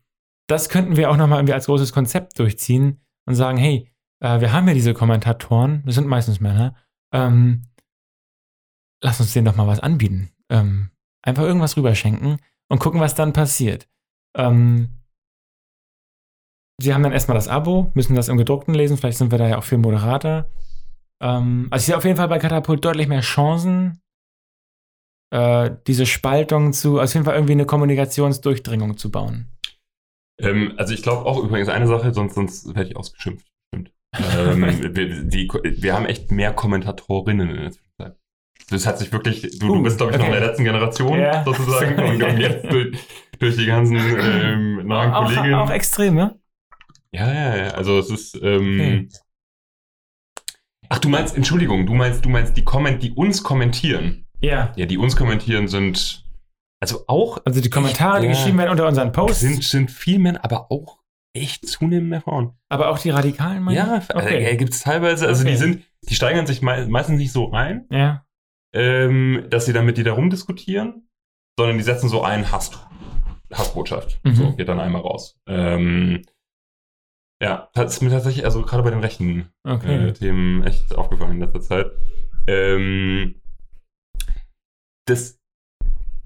das könnten wir auch nochmal irgendwie als großes Konzept durchziehen und sagen, hey, äh, wir haben ja diese Kommentatoren, das sind meistens Männer, ähm, lass uns denen doch mal was anbieten. Ähm, einfach irgendwas rüberschenken und gucken, was dann passiert. Ähm, sie haben dann erstmal das Abo, müssen das im gedruckten lesen, vielleicht sind wir da ja auch viel Moderator. Ähm, also ich sehe auf jeden Fall bei Katapult deutlich mehr Chancen, äh, diese Spaltung zu, also auf jeden Fall irgendwie eine Kommunikationsdurchdringung zu bauen. Ähm, also ich glaube auch übrigens eine Sache, sonst, sonst werde ich ausgeschimpft. Ähm, wir, die, wir haben echt mehr Kommentatorinnen in der Zwischenzeit. Das hat sich wirklich, du, uh, du bist, glaube ich, okay. noch in der letzten Generation yeah. sozusagen und, und, jetzt durch, durch die ganzen ähm, neuen auch, Kolleginnen. Auch extrem, ne? Ja, ja, ja. Also es ist. Ähm, okay. Ach, du meinst, Entschuldigung, du meinst, du meinst die Comment, die uns kommentieren. Ja. Ja, die uns kommentieren sind. Also auch. Also die Kommentare, die ja, geschrieben werden unter unseren Posts. Sind, sind viel mehr, aber auch echt zunehmend mehr Frauen. Aber auch die Radikalen, meine Ja, okay. äh, gibt es teilweise, also okay. die sind, die steigern sich me meistens nicht so rein. Ja ähm, dass sie dann mit dir darum diskutieren, sondern die setzen so ein Hass, Hassbotschaft. Mhm. So, geht dann einmal raus. Ähm, ja, das ist mir tatsächlich, also gerade bei den rechten okay. äh, Themen echt aufgefallen in letzter Zeit. Ähm, das,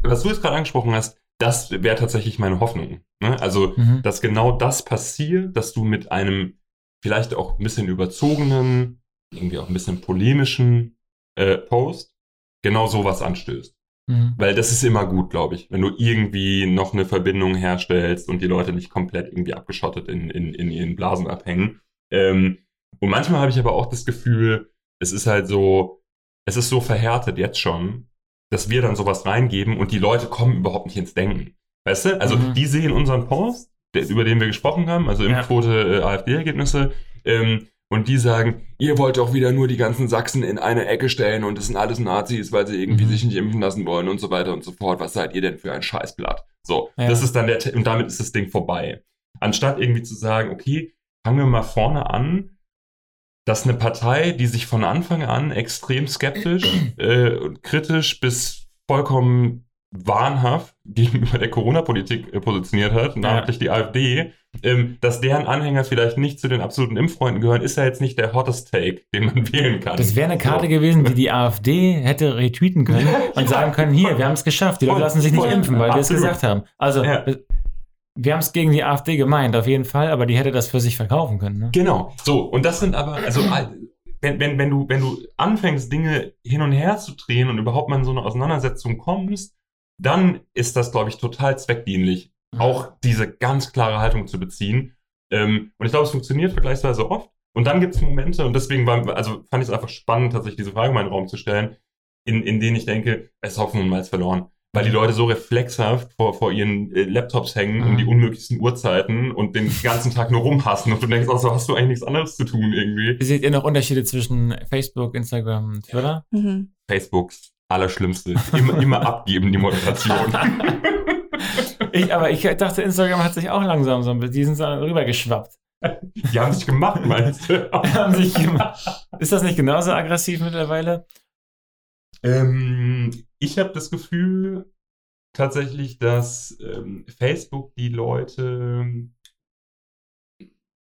was du jetzt gerade angesprochen hast, das wäre tatsächlich meine Hoffnung. Ne? Also, mhm. dass genau das passiert, dass du mit einem vielleicht auch ein bisschen überzogenen, irgendwie auch ein bisschen polemischen äh, Post genau sowas anstößt. Mhm. Weil das ist immer gut, glaube ich, wenn du irgendwie noch eine Verbindung herstellst und die Leute nicht komplett irgendwie abgeschottet in, in, in ihren Blasen abhängen. Ähm, und manchmal habe ich aber auch das Gefühl, es ist halt so, es ist so verhärtet jetzt schon, dass wir dann sowas reingeben und die Leute kommen überhaupt nicht ins Denken. Weißt du? Also mhm. die sehen unseren Post, der, über den wir gesprochen haben, also Impfquote, äh, AfD-Ergebnisse, ähm, und die sagen, ihr wollt doch wieder nur die ganzen Sachsen in eine Ecke stellen und das sind alles Nazis, weil sie irgendwie mhm. sich nicht impfen lassen wollen und so weiter und so fort. Was seid ihr denn für ein Scheißblatt? So, ja. das ist dann der, und damit ist das Ding vorbei. Anstatt irgendwie zu sagen, okay, fangen wir mal vorne an, dass eine Partei, die sich von Anfang an extrem skeptisch, äh, kritisch bis vollkommen wahnhaft gegenüber der Corona-Politik äh, positioniert hat, namentlich die AfD, ähm, dass deren Anhänger vielleicht nicht zu den absoluten Impffreunden gehören, ist ja jetzt nicht der hottest Take, den man wählen kann. Das wäre eine Karte so. gewesen, die die AfD hätte retweeten können und ja. sagen können, hier, wir haben es geschafft, die Leute lassen sich nicht voll. impfen, weil wir es gesagt haben. Also, ja. wir haben es gegen die AfD gemeint, auf jeden Fall, aber die hätte das für sich verkaufen können. Ne? Genau, so, und das sind aber, also wenn, wenn, wenn, du, wenn du anfängst, Dinge hin und her zu drehen und überhaupt mal in so eine Auseinandersetzung kommst, dann ist das, glaube ich, total zweckdienlich, mhm. auch diese ganz klare Haltung zu beziehen. Ähm, und ich glaube, es funktioniert vergleichsweise oft. Und dann gibt es Momente, und deswegen war, also fand ich es einfach spannend, tatsächlich diese Frage in meinen Raum zu stellen, in, in denen ich denke, es ist Hoffnung und Malz verloren. Weil die mhm. Leute so reflexhaft vor, vor ihren äh, Laptops hängen mhm. um die unmöglichsten Uhrzeiten und den ganzen Tag nur rumhassen und du denkst, also hast du eigentlich nichts anderes zu tun irgendwie. Seht ihr noch Unterschiede zwischen Facebook, Instagram, Twitter? Mhm. Facebook Allerschlimmste. Immer, immer abgeben, die Moderation. ich, aber ich dachte, Instagram hat sich auch langsam so ein bisschen, die sind so rübergeschwappt. Die haben sich gemacht, meinst du? haben sich gemacht. Ist das nicht genauso aggressiv mittlerweile? Ähm, ich habe das Gefühl tatsächlich, dass ähm, Facebook die Leute,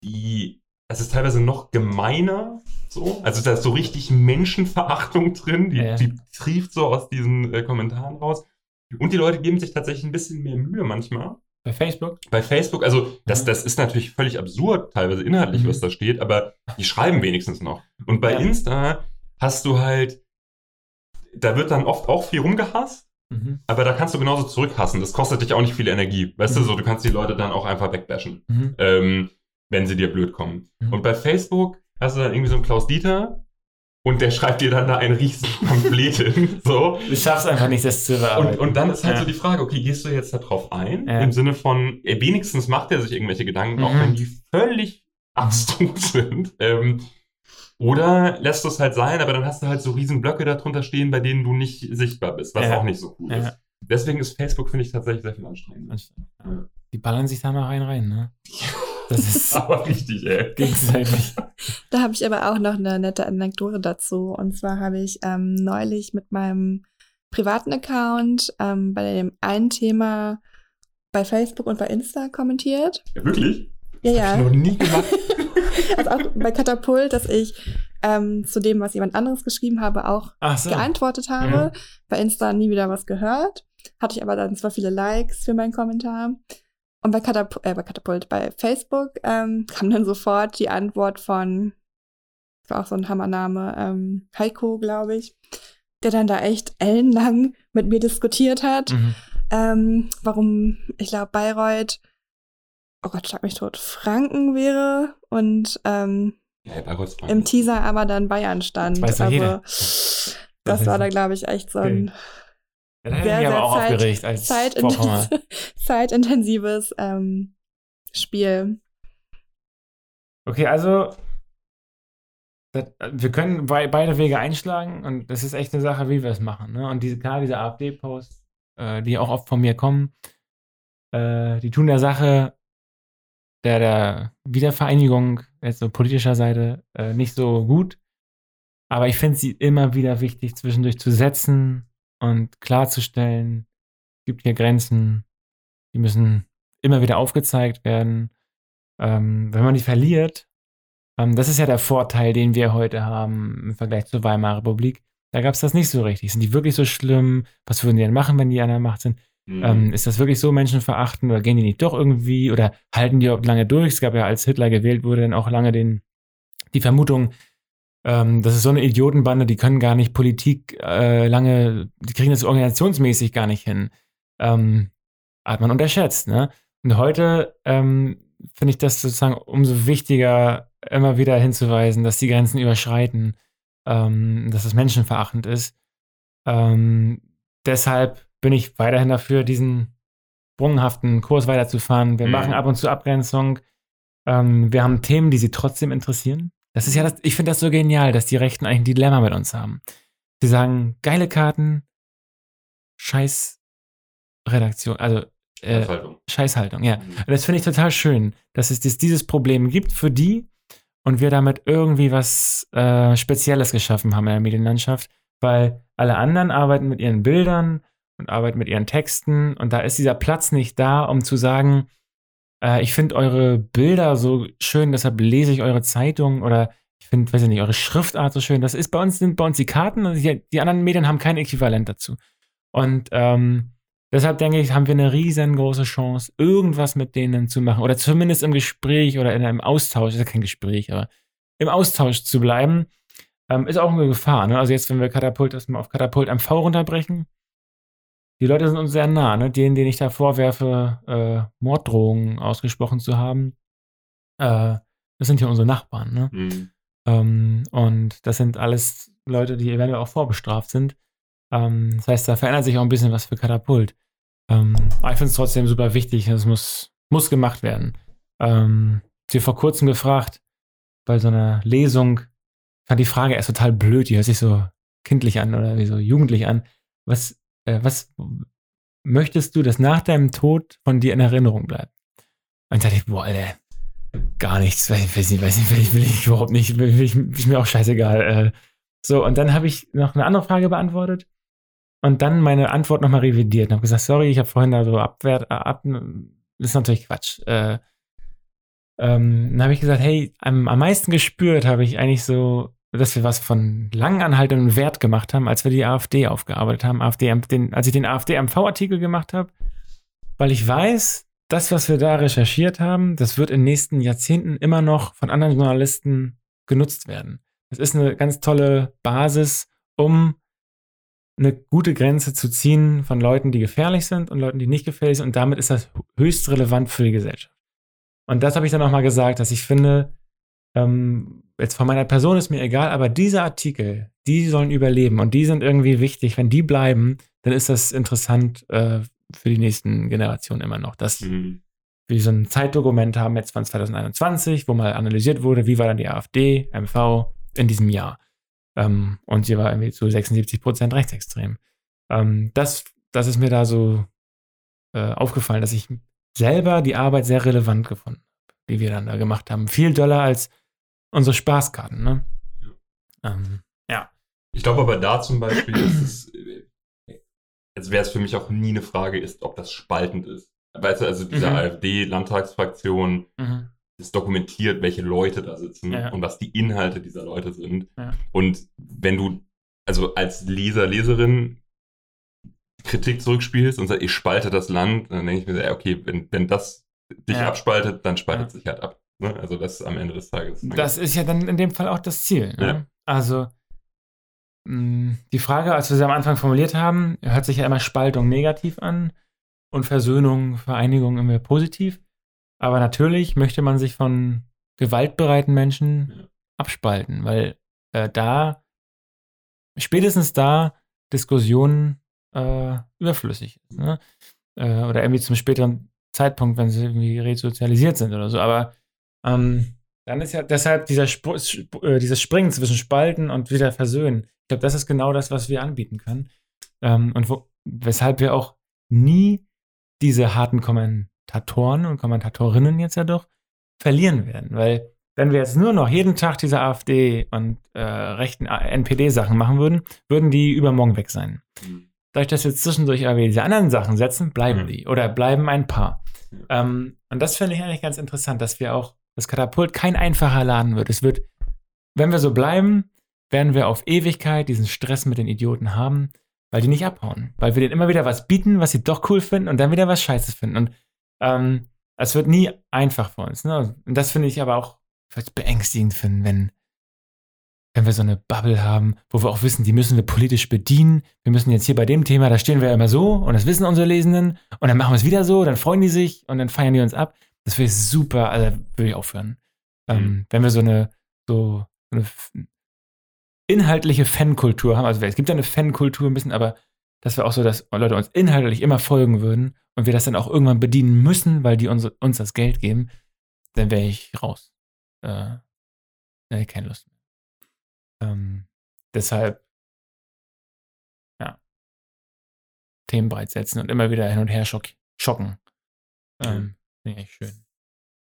die, es ist teilweise noch gemeiner so. Also da ist so richtig Menschenverachtung drin, die, ja. die trieft so aus diesen äh, Kommentaren raus. Und die Leute geben sich tatsächlich ein bisschen mehr Mühe manchmal. Bei Facebook? Bei Facebook, also das, mhm. das ist natürlich völlig absurd, teilweise inhaltlich, mhm. was da steht, aber die schreiben wenigstens noch. Und bei ja. Insta hast du halt, da wird dann oft auch viel rumgehasst, mhm. aber da kannst du genauso zurückhassen. Das kostet dich auch nicht viel Energie. Weißt du, mhm. so du kannst die Leute dann auch einfach wegbashen, mhm. ähm, wenn sie dir blöd kommen. Mhm. Und bei Facebook hast du dann irgendwie so einen Klaus Dieter und der schreibt dir dann da ein riesen Pamphlet hin. So. Du schaffst einfach nicht, das zu bearbeiten. Und, und dann ist halt ja. so die Frage, okay, gehst du jetzt da drauf ein? Ja. Im Sinne von, wenigstens macht er sich irgendwelche Gedanken, mhm. auch wenn die völlig abstrus sind. Ähm, oder lässt du es halt sein, aber dann hast du halt so riesen Blöcke darunter stehen, bei denen du nicht sichtbar bist, was ja. auch nicht so cool ist. Deswegen ist Facebook, finde ich, tatsächlich sehr viel anstrengender. Die ballern sich da mal rein rein, ne? Das ist aber richtig, ey. Gegenseitig. Da habe ich aber auch noch eine nette Anekdote dazu. Und zwar habe ich ähm, neulich mit meinem privaten Account ähm, bei dem einen Thema bei Facebook und bei Insta kommentiert. Ja, wirklich? Ja, ja. Hab ich noch nie gemacht. also auch bei Katapult, dass ich ähm, zu dem, was jemand anderes geschrieben habe, auch so. geantwortet habe. Mhm. Bei Insta nie wieder was gehört. Hatte ich aber dann zwar viele Likes für meinen Kommentar. Und bei, Katapult, äh, bei Katapult, bei Facebook ähm, kam dann sofort die Antwort von, das war auch so ein Hammername, ähm, Heiko, glaube ich, der dann da echt ellenlang mit mir diskutiert hat, mhm. ähm, warum, ich glaube, Bayreuth, oh Gott, schlag mich tot, Franken wäre und ähm, ja, im Teaser aber dann Bayern stand. Das weiß also, jeder. das war da, glaube ich, echt so ein okay. Ja, sehr, sehr aber auch Zeit, aufgeregt als zeitintensives, zeitintensives ähm, Spiel. Okay, also das, wir können beide Wege einschlagen und das ist echt eine Sache, wie wir es machen. Ne? Und diese, klar, diese AfD-Posts, äh, die auch oft von mir kommen, äh, die tun der Sache der, der Wiedervereinigung, jetzt so politischer Seite, äh, nicht so gut. Aber ich finde sie immer wieder wichtig, zwischendurch zu setzen, und klarzustellen, es gibt hier Grenzen, die müssen immer wieder aufgezeigt werden. Ähm, wenn man die verliert, ähm, das ist ja der Vorteil, den wir heute haben im Vergleich zur Weimarer Republik. Da gab es das nicht so richtig. Sind die wirklich so schlimm? Was würden die denn machen, wenn die an der Macht sind? Mhm. Ähm, ist das wirklich so menschenverachtend oder gehen die nicht doch irgendwie oder halten die überhaupt lange durch? Es gab ja, als Hitler gewählt wurde, dann auch lange den, die Vermutung, ähm, das ist so eine Idiotenbande, die können gar nicht Politik äh, lange, die kriegen das organisationsmäßig gar nicht hin. Ähm, hat man unterschätzt, ne? Und heute ähm, finde ich das sozusagen umso wichtiger, immer wieder hinzuweisen, dass die Grenzen überschreiten, ähm, dass es menschenverachtend ist. Ähm, deshalb bin ich weiterhin dafür, diesen sprunghaften Kurs weiterzufahren. Wir mhm. machen ab und zu Abgrenzung. Ähm, wir haben Themen, die sie trotzdem interessieren. Das ist ja das, ich finde das so genial, dass die Rechten eigentlich ein Dilemma mit uns haben. Sie sagen, geile Karten, scheiß Redaktion, also äh, Scheißhaltung. Scheißhaltung, ja. Mhm. Und das finde ich total schön, dass es dies- dieses Problem gibt für die und wir damit irgendwie was äh, Spezielles geschaffen haben in der Medienlandschaft, weil alle anderen arbeiten mit ihren Bildern und arbeiten mit ihren Texten und da ist dieser Platz nicht da, um zu sagen, äh, ich finde eure Bilder so schön, deshalb lese ich eure Zeitung oder ich finde, weiß ich nicht, eure Schriftart so schön. Das ist bei uns, sind bei uns die Karten und die, die anderen Medien haben kein Äquivalent dazu. Und ähm, deshalb denke ich, haben wir eine riesengroße Chance, irgendwas mit denen zu machen oder zumindest im Gespräch oder in einem Austausch, ist ja kein Gespräch, aber im Austausch zu bleiben, ähm, ist auch eine Gefahr. Ne? Also jetzt, wenn wir Katapult erstmal auf Katapult MV runterbrechen, die Leute sind uns sehr nah, ne? denen, denen ich da vorwerfe, äh, Morddrohungen ausgesprochen zu haben, äh, das sind ja unsere Nachbarn. Ne? Mhm. Ähm, und das sind alles Leute, die eventuell auch vorbestraft sind. Ähm, das heißt, da verändert sich auch ein bisschen was für Katapult. Ähm, aber ich finde es trotzdem super wichtig. Es muss, muss gemacht werden. Ähm, sie vor kurzem gefragt, bei so einer Lesung, ich fand die Frage erst total blöd, die hört sich so kindlich an oder wie so jugendlich an. Was, äh, was möchtest du, dass nach deinem Tod von dir in Erinnerung bleibt? Und da dachte ich, boah, Alter, gar nichts, weiß, weiß nicht, weiß nicht, will ich, will ich überhaupt nicht, will, will ich, ist mir auch scheißegal. Äh, so, und dann habe ich noch eine andere Frage beantwortet und dann meine Antwort nochmal revidiert und habe gesagt, sorry, ich habe vorhin da so abwert, äh, ab, das ist natürlich Quatsch. Äh, ähm, dann habe ich gesagt, hey, am, am meisten gespürt habe ich eigentlich so, dass wir was von langanhaltendem Wert gemacht haben, als wir die AfD aufgearbeitet haben, AfD, den, als ich den AfD-MV-Artikel gemacht habe, weil ich weiß, das, was wir da recherchiert haben, das wird in den nächsten Jahrzehnten immer noch von anderen Journalisten genutzt werden. Das ist eine ganz tolle Basis, um eine gute Grenze zu ziehen von Leuten, die gefährlich sind und Leuten, die nicht gefährlich sind. Und damit ist das höchst relevant für die Gesellschaft. Und das habe ich dann auch mal gesagt, dass ich finde, ähm, jetzt von meiner Person ist mir egal, aber diese Artikel, die sollen überleben und die sind irgendwie wichtig. Wenn die bleiben, dann ist das interessant äh, für die nächsten Generationen immer noch. Dass Mhm. wir so ein Zeitdokument haben jetzt von 2021, wo mal analysiert wurde, wie war dann die AfD, MV in diesem Jahr. Ähm, und sie war irgendwie zu 76 Prozent rechtsextrem. Ähm, das, das ist mir da so äh, aufgefallen, dass ich selber die Arbeit sehr relevant gefunden habe, die wir dann da gemacht haben. Viel doller als unsere Spaßkarten. Ne? Ähm, ja. Ich glaube aber da zum Beispiel ist es, äh, jetzt wäre es für mich auch nie eine Frage ist, ob das spaltend ist. Weißt du, also diese Mhm. AfD-Landtagsfraktion Mhm. ist dokumentiert, welche Leute da sitzen Ja. und was die Inhalte dieser Leute sind. Ja. Und wenn du, also als Leser, Leserin Kritik zurückspielst und sagst, ich spalte das Land, dann denke ich mir, ja, okay, wenn, wenn das dich Ja. abspaltet, dann spaltet Ja. sich halt ab. Ne? Also das ist am Ende des Tages. Das ist ja dann in dem Fall auch das Ziel. Ne? Ja. Also mh, die Frage, als wir sie am Anfang formuliert haben, hört sich ja immer Spaltung negativ an und Versöhnung, Vereinigung immer positiv. Aber natürlich möchte man sich von gewaltbereiten Menschen Ja. abspalten, weil äh, da spätestens da Diskussionen äh, überflüssig ist. Ne? Äh, oder irgendwie zum späteren Zeitpunkt, wenn sie irgendwie resozialisiert sind oder so. Aber ähm, dann ist ja deshalb dieser Sp äh, dieses Springen zwischen Spalten und wieder Versöhnen. Ich glaube, das ist genau das, was wir anbieten können. Ähm, und wo, weshalb wir auch nie diese harten Kommentatoren und Kommentatorinnen jetzt ja doch verlieren werden. Weil wenn wir jetzt nur noch jeden Tag diese AfD und äh, rechten NPD-Sachen machen würden, würden die übermorgen weg sein. Mhm. Dadurch, dass wir jetzt zwischendurch aber diese anderen Sachen setzen, bleiben Mhm. die. Oder bleiben ein paar. Ähm, und das finde ich eigentlich ganz interessant, dass wir auch, das Katapult kein einfacher Laden wird. Es wird, wenn wir so bleiben, werden wir auf Ewigkeit diesen Stress mit den Idioten haben, weil die nicht abhauen. Weil wir denen immer wieder was bieten, was sie doch cool finden und dann wieder was Scheißes finden. Und ähm, es wird nie einfach für uns. Ne? Und das finde ich aber auch vielleicht beängstigend finden, wenn, wenn wir so eine Bubble haben, wo wir auch wissen, die müssen wir politisch bedienen. Wir müssen jetzt hier bei dem Thema, da stehen wir immer so und das wissen unsere Lesenden und dann machen wir es wieder so, dann freuen die sich und dann feiern die uns ab. Das wäre super, also würde ich aufhören. Ähm, Mhm. wenn wir so eine, so eine inhaltliche Fankultur haben, also es gibt ja eine Fankultur ein bisschen, aber dass wir auch so, dass Leute uns inhaltlich immer folgen würden und wir das dann auch irgendwann bedienen müssen, weil die uns, uns das Geld geben, dann wäre ich raus. Äh, äh, keine Lust mehr. Ähm, deshalb, ja, Themen breit setzen und immer wieder hin und her schock, schocken. Ähm, Finde ich echt schön.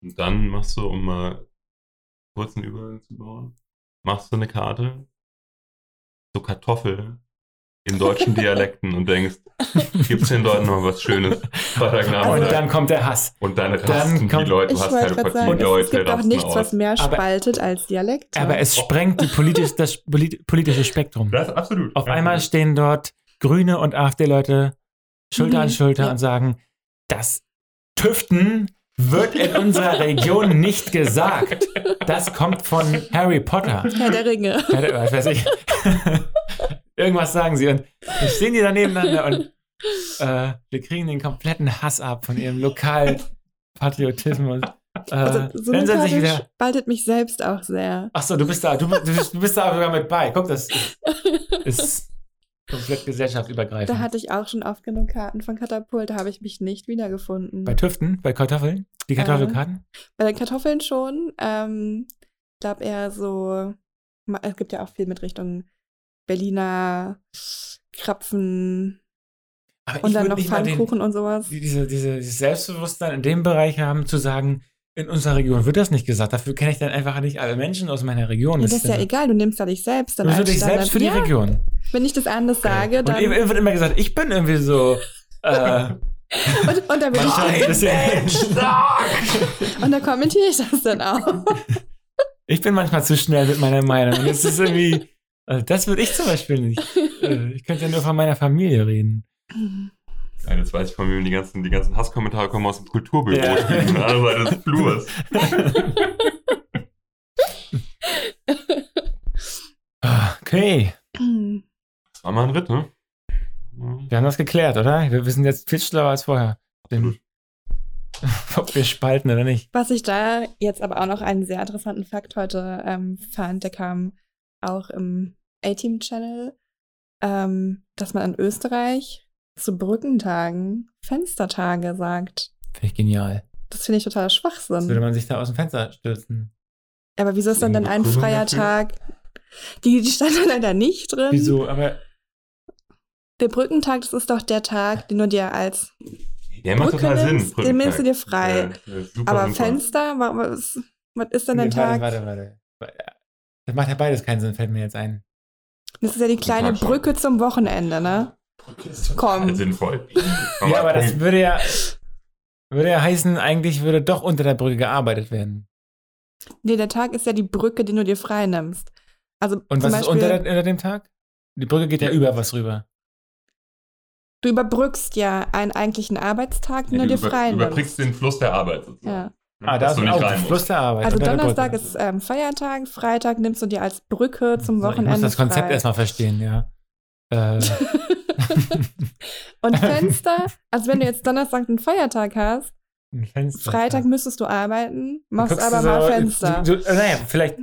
Und dann machst du, um mal kurz einen Übergang zu bauen, machst du eine Karte, so Kartoffel in deutschen Dialekten und denkst, gibt's den Leuten noch was Schönes? Freitagnachmittag. Und dann kommt der Hass. Und dann rasten Dann kommt- die Leute, du hast keine Partie, sagen, die es, Leute es gibt auch nichts, aus. was mehr Aber- spaltet als Dialekte. Aber es sprengt die politisch, das polit- politische Spektrum. Das ist absolut. Auf einmal stehen dort Grüne und AfD-Leute Schulter an Mhm, Schulter ja. und sagen, das Tüften wird in unserer Region nicht gesagt. Das kommt von Harry Potter. Herr der Ringe. Ja, da- Was weiß ich. Irgendwas sagen sie und dann stehen die da nebeneinander und äh, wir kriegen den kompletten Hass ab von ihrem Lokalpatriotismus. Äh, Also, so dann sind sich wieder. spaltet mich selbst auch sehr. Achso, du bist da, du, du bist da sogar mit bei. Guck, das ist, ist komplett gesellschaftsübergreifend. Da hatte ich auch schon oft genug Karten von Katapult, da habe ich mich nicht wiedergefunden. bei Tüften, bei Kartoffeln, die Kartoffelkarten. Bei den Kartoffeln schon. Ähm, ich glaube eher so, es gibt ja auch viel mit Richtung Berliner Krapfen und dann noch Pfannkuchen und sowas. die- diese, diese, dieses Selbstbewusstsein in dem Bereich haben, zu sagen, in unserer Region wird das nicht gesagt. Dafür kenne ich dann einfach nicht alle Menschen aus meiner Region. Ja, das ist ja egal, du nimmst ja dich selbst dann Du als dich selbst für die ja, Region. Wenn ich das anders sage, Und dann. eben wird immer gesagt, ich bin irgendwie so. Äh, Und, und dann bin ich. bisschen, Und da kommentiere ich das dann auch. ich bin manchmal zu schnell mit meiner Meinung. Und das ist irgendwie. Also das würde ich zum Beispiel nicht. Äh, Ich könnte ja nur von meiner Familie reden. Ja, das weiß ich von mir, die ganzen, die ganzen Hasskommentare kommen aus dem Kulturbüro, Ja. der anderen Seite des Flurs. Okay, Das war mal ein Ritt, ne? wir haben das geklärt, oder? Wir wissen jetzt viel schlauer als vorher. Den, ob wir spalten oder nicht. Was ich da jetzt aber auch noch einen sehr interessanten Fakt heute ähm, fand, der kam auch im A-Team-Channel, ähm, dass man in Österreich zu Brückentagen Fenstertage sagt. Finde ich genial. Das finde ich totaler Jetzt würde Schwachsinn. man sich da aus dem Fenster stürzen. Aber wieso ist dann denn ein freier dafür? Tag? Die, die stand dann leider nicht drin. Wieso? Aber Der Brückentag, das ist doch der Tag, den du dir als. Der macht Brücke total nimmst, Sinn. den nimmst du dir frei. Ja, super Aber sinnvoll. Fenster, wa- was, was ist denn der Nee, Tag? Warte, warte, warte. Das macht ja beides keinen Sinn, fällt mir jetzt ein. Das ist ja die kleine. Brücke zum Wochenende, ne? Komm. Total sinnvoll. Ja, aber das würde ja, würde ja heißen, eigentlich würde doch unter der Brücke gearbeitet werden. Nee, der Tag ist ja die Brücke, den du dir frei nimmst. Also Und zum was ist Beispiel, unter, der, unter dem Tag? Die Brücke geht ja über was rüber. du überbrückst ja einen eigentlichen Arbeitstag, den Ja, du dir über- frei nimmst. den Fluss der Arbeit sozusagen. Ja. Ne, Ah, da ist du auch der. Fluss der Arbeit. Also Donnerstag ist ähm, Feiertag, Freitag nimmst du dir als Brücke zum So, Wochenende Ich muss das Konzept frei. erstmal verstehen, ja. Äh, Und Fenster, also wenn du jetzt Donnerstag einen Feiertag hast, ein Fenster. Freitag müsstest du arbeiten, machst aber mal so- Fenster. Du, du, naja, vielleicht,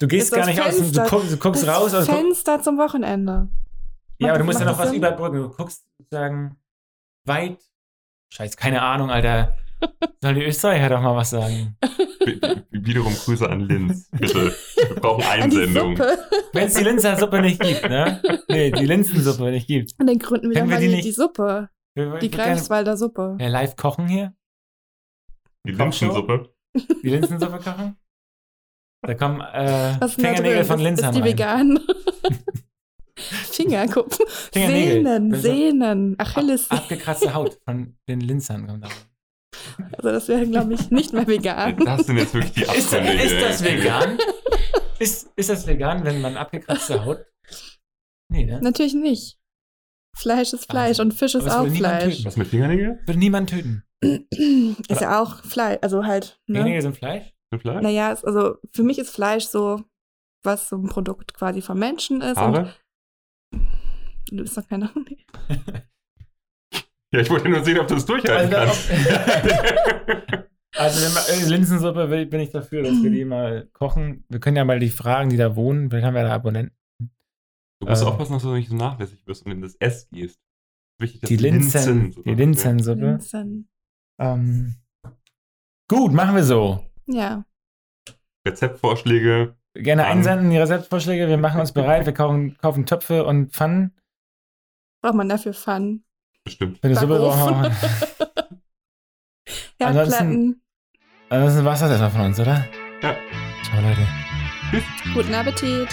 du gehst gar nicht aus, Fenster- du, guckst, du guckst raus. Guck, Fenster zum Wochenende. ja, aber du musst ja noch was Sinn? überbrücken. Du guckst sozusagen weit. Scheiße, keine Ahnung, Alter. Soll die Österreicher doch mal was sagen? Wiederum Grüße an Linz, bitte. Wir brauchen Einsendung. Wenn es die Linzer Suppe nicht gibt, ne? Nee, die Linsensuppe nicht gibt. Und dann gründen wir Kennen wir mal die die, nicht? die Suppe. Wir, Die Greifswalder Suppe. ja, live kochen hier. Die? Linsensuppe. Die Linsensuppe kochen. Da kommen äh, Fingernägel von Linzern Ist die rein. vegan? Fingerkuppen. Fingernägel. Sehnen, ist- Sehnen. Achilles. Abgekratzte Haut von den Linzern kommt da rein. Also das wäre, glaube ich, nicht mehr vegan. Das sind jetzt wirklich die Ist, Abgründe ist hier. das vegan? Ist, ist das vegan, wenn man abgekratzte Haut? Nee, ne? Natürlich nicht. Fleisch ist Fleisch und Fisch ist Aber auch Fleisch. töten. Was mit Fingernägel? Würde niemand töten. Ist ja auch Fleisch. Also halt, ne? Fingernägel sind Fleisch? Mit Fleisch? Naja, also für mich ist Fleisch so, was so ein Produkt quasi vom Menschen ist. Haare? Und du bist doch keine Ahnung. Ja, ich wollte nur sehen, ob du es durchhalten Also, kannst. Also äh, Linsensuppe will- bin ich dafür, dass wir die mal kochen. Wir können ja mal die fragen, die da wohnen. Vielleicht haben wir da Abonnenten. Du musst Äh. aufpassen, dass du nicht so nachlässig wirst und in das S gehst. Wichtig, dass Die Linsen, so die Linsensuppe. Linsen. Ähm, gut, machen wir so. Ja. Rezeptvorschläge. Gerne einsenden, die Rezeptvorschläge. Wir machen uns bereit. Wir kaufen, kaufen Töpfe und Pfannen. Braucht man dafür Fun. Bestimmt. Suppe Backofen. brauchen wir- Herdplatten. Ansonsten war es das erstmal von uns, oder? Ja. Ciao, Leute. Guten Appetit.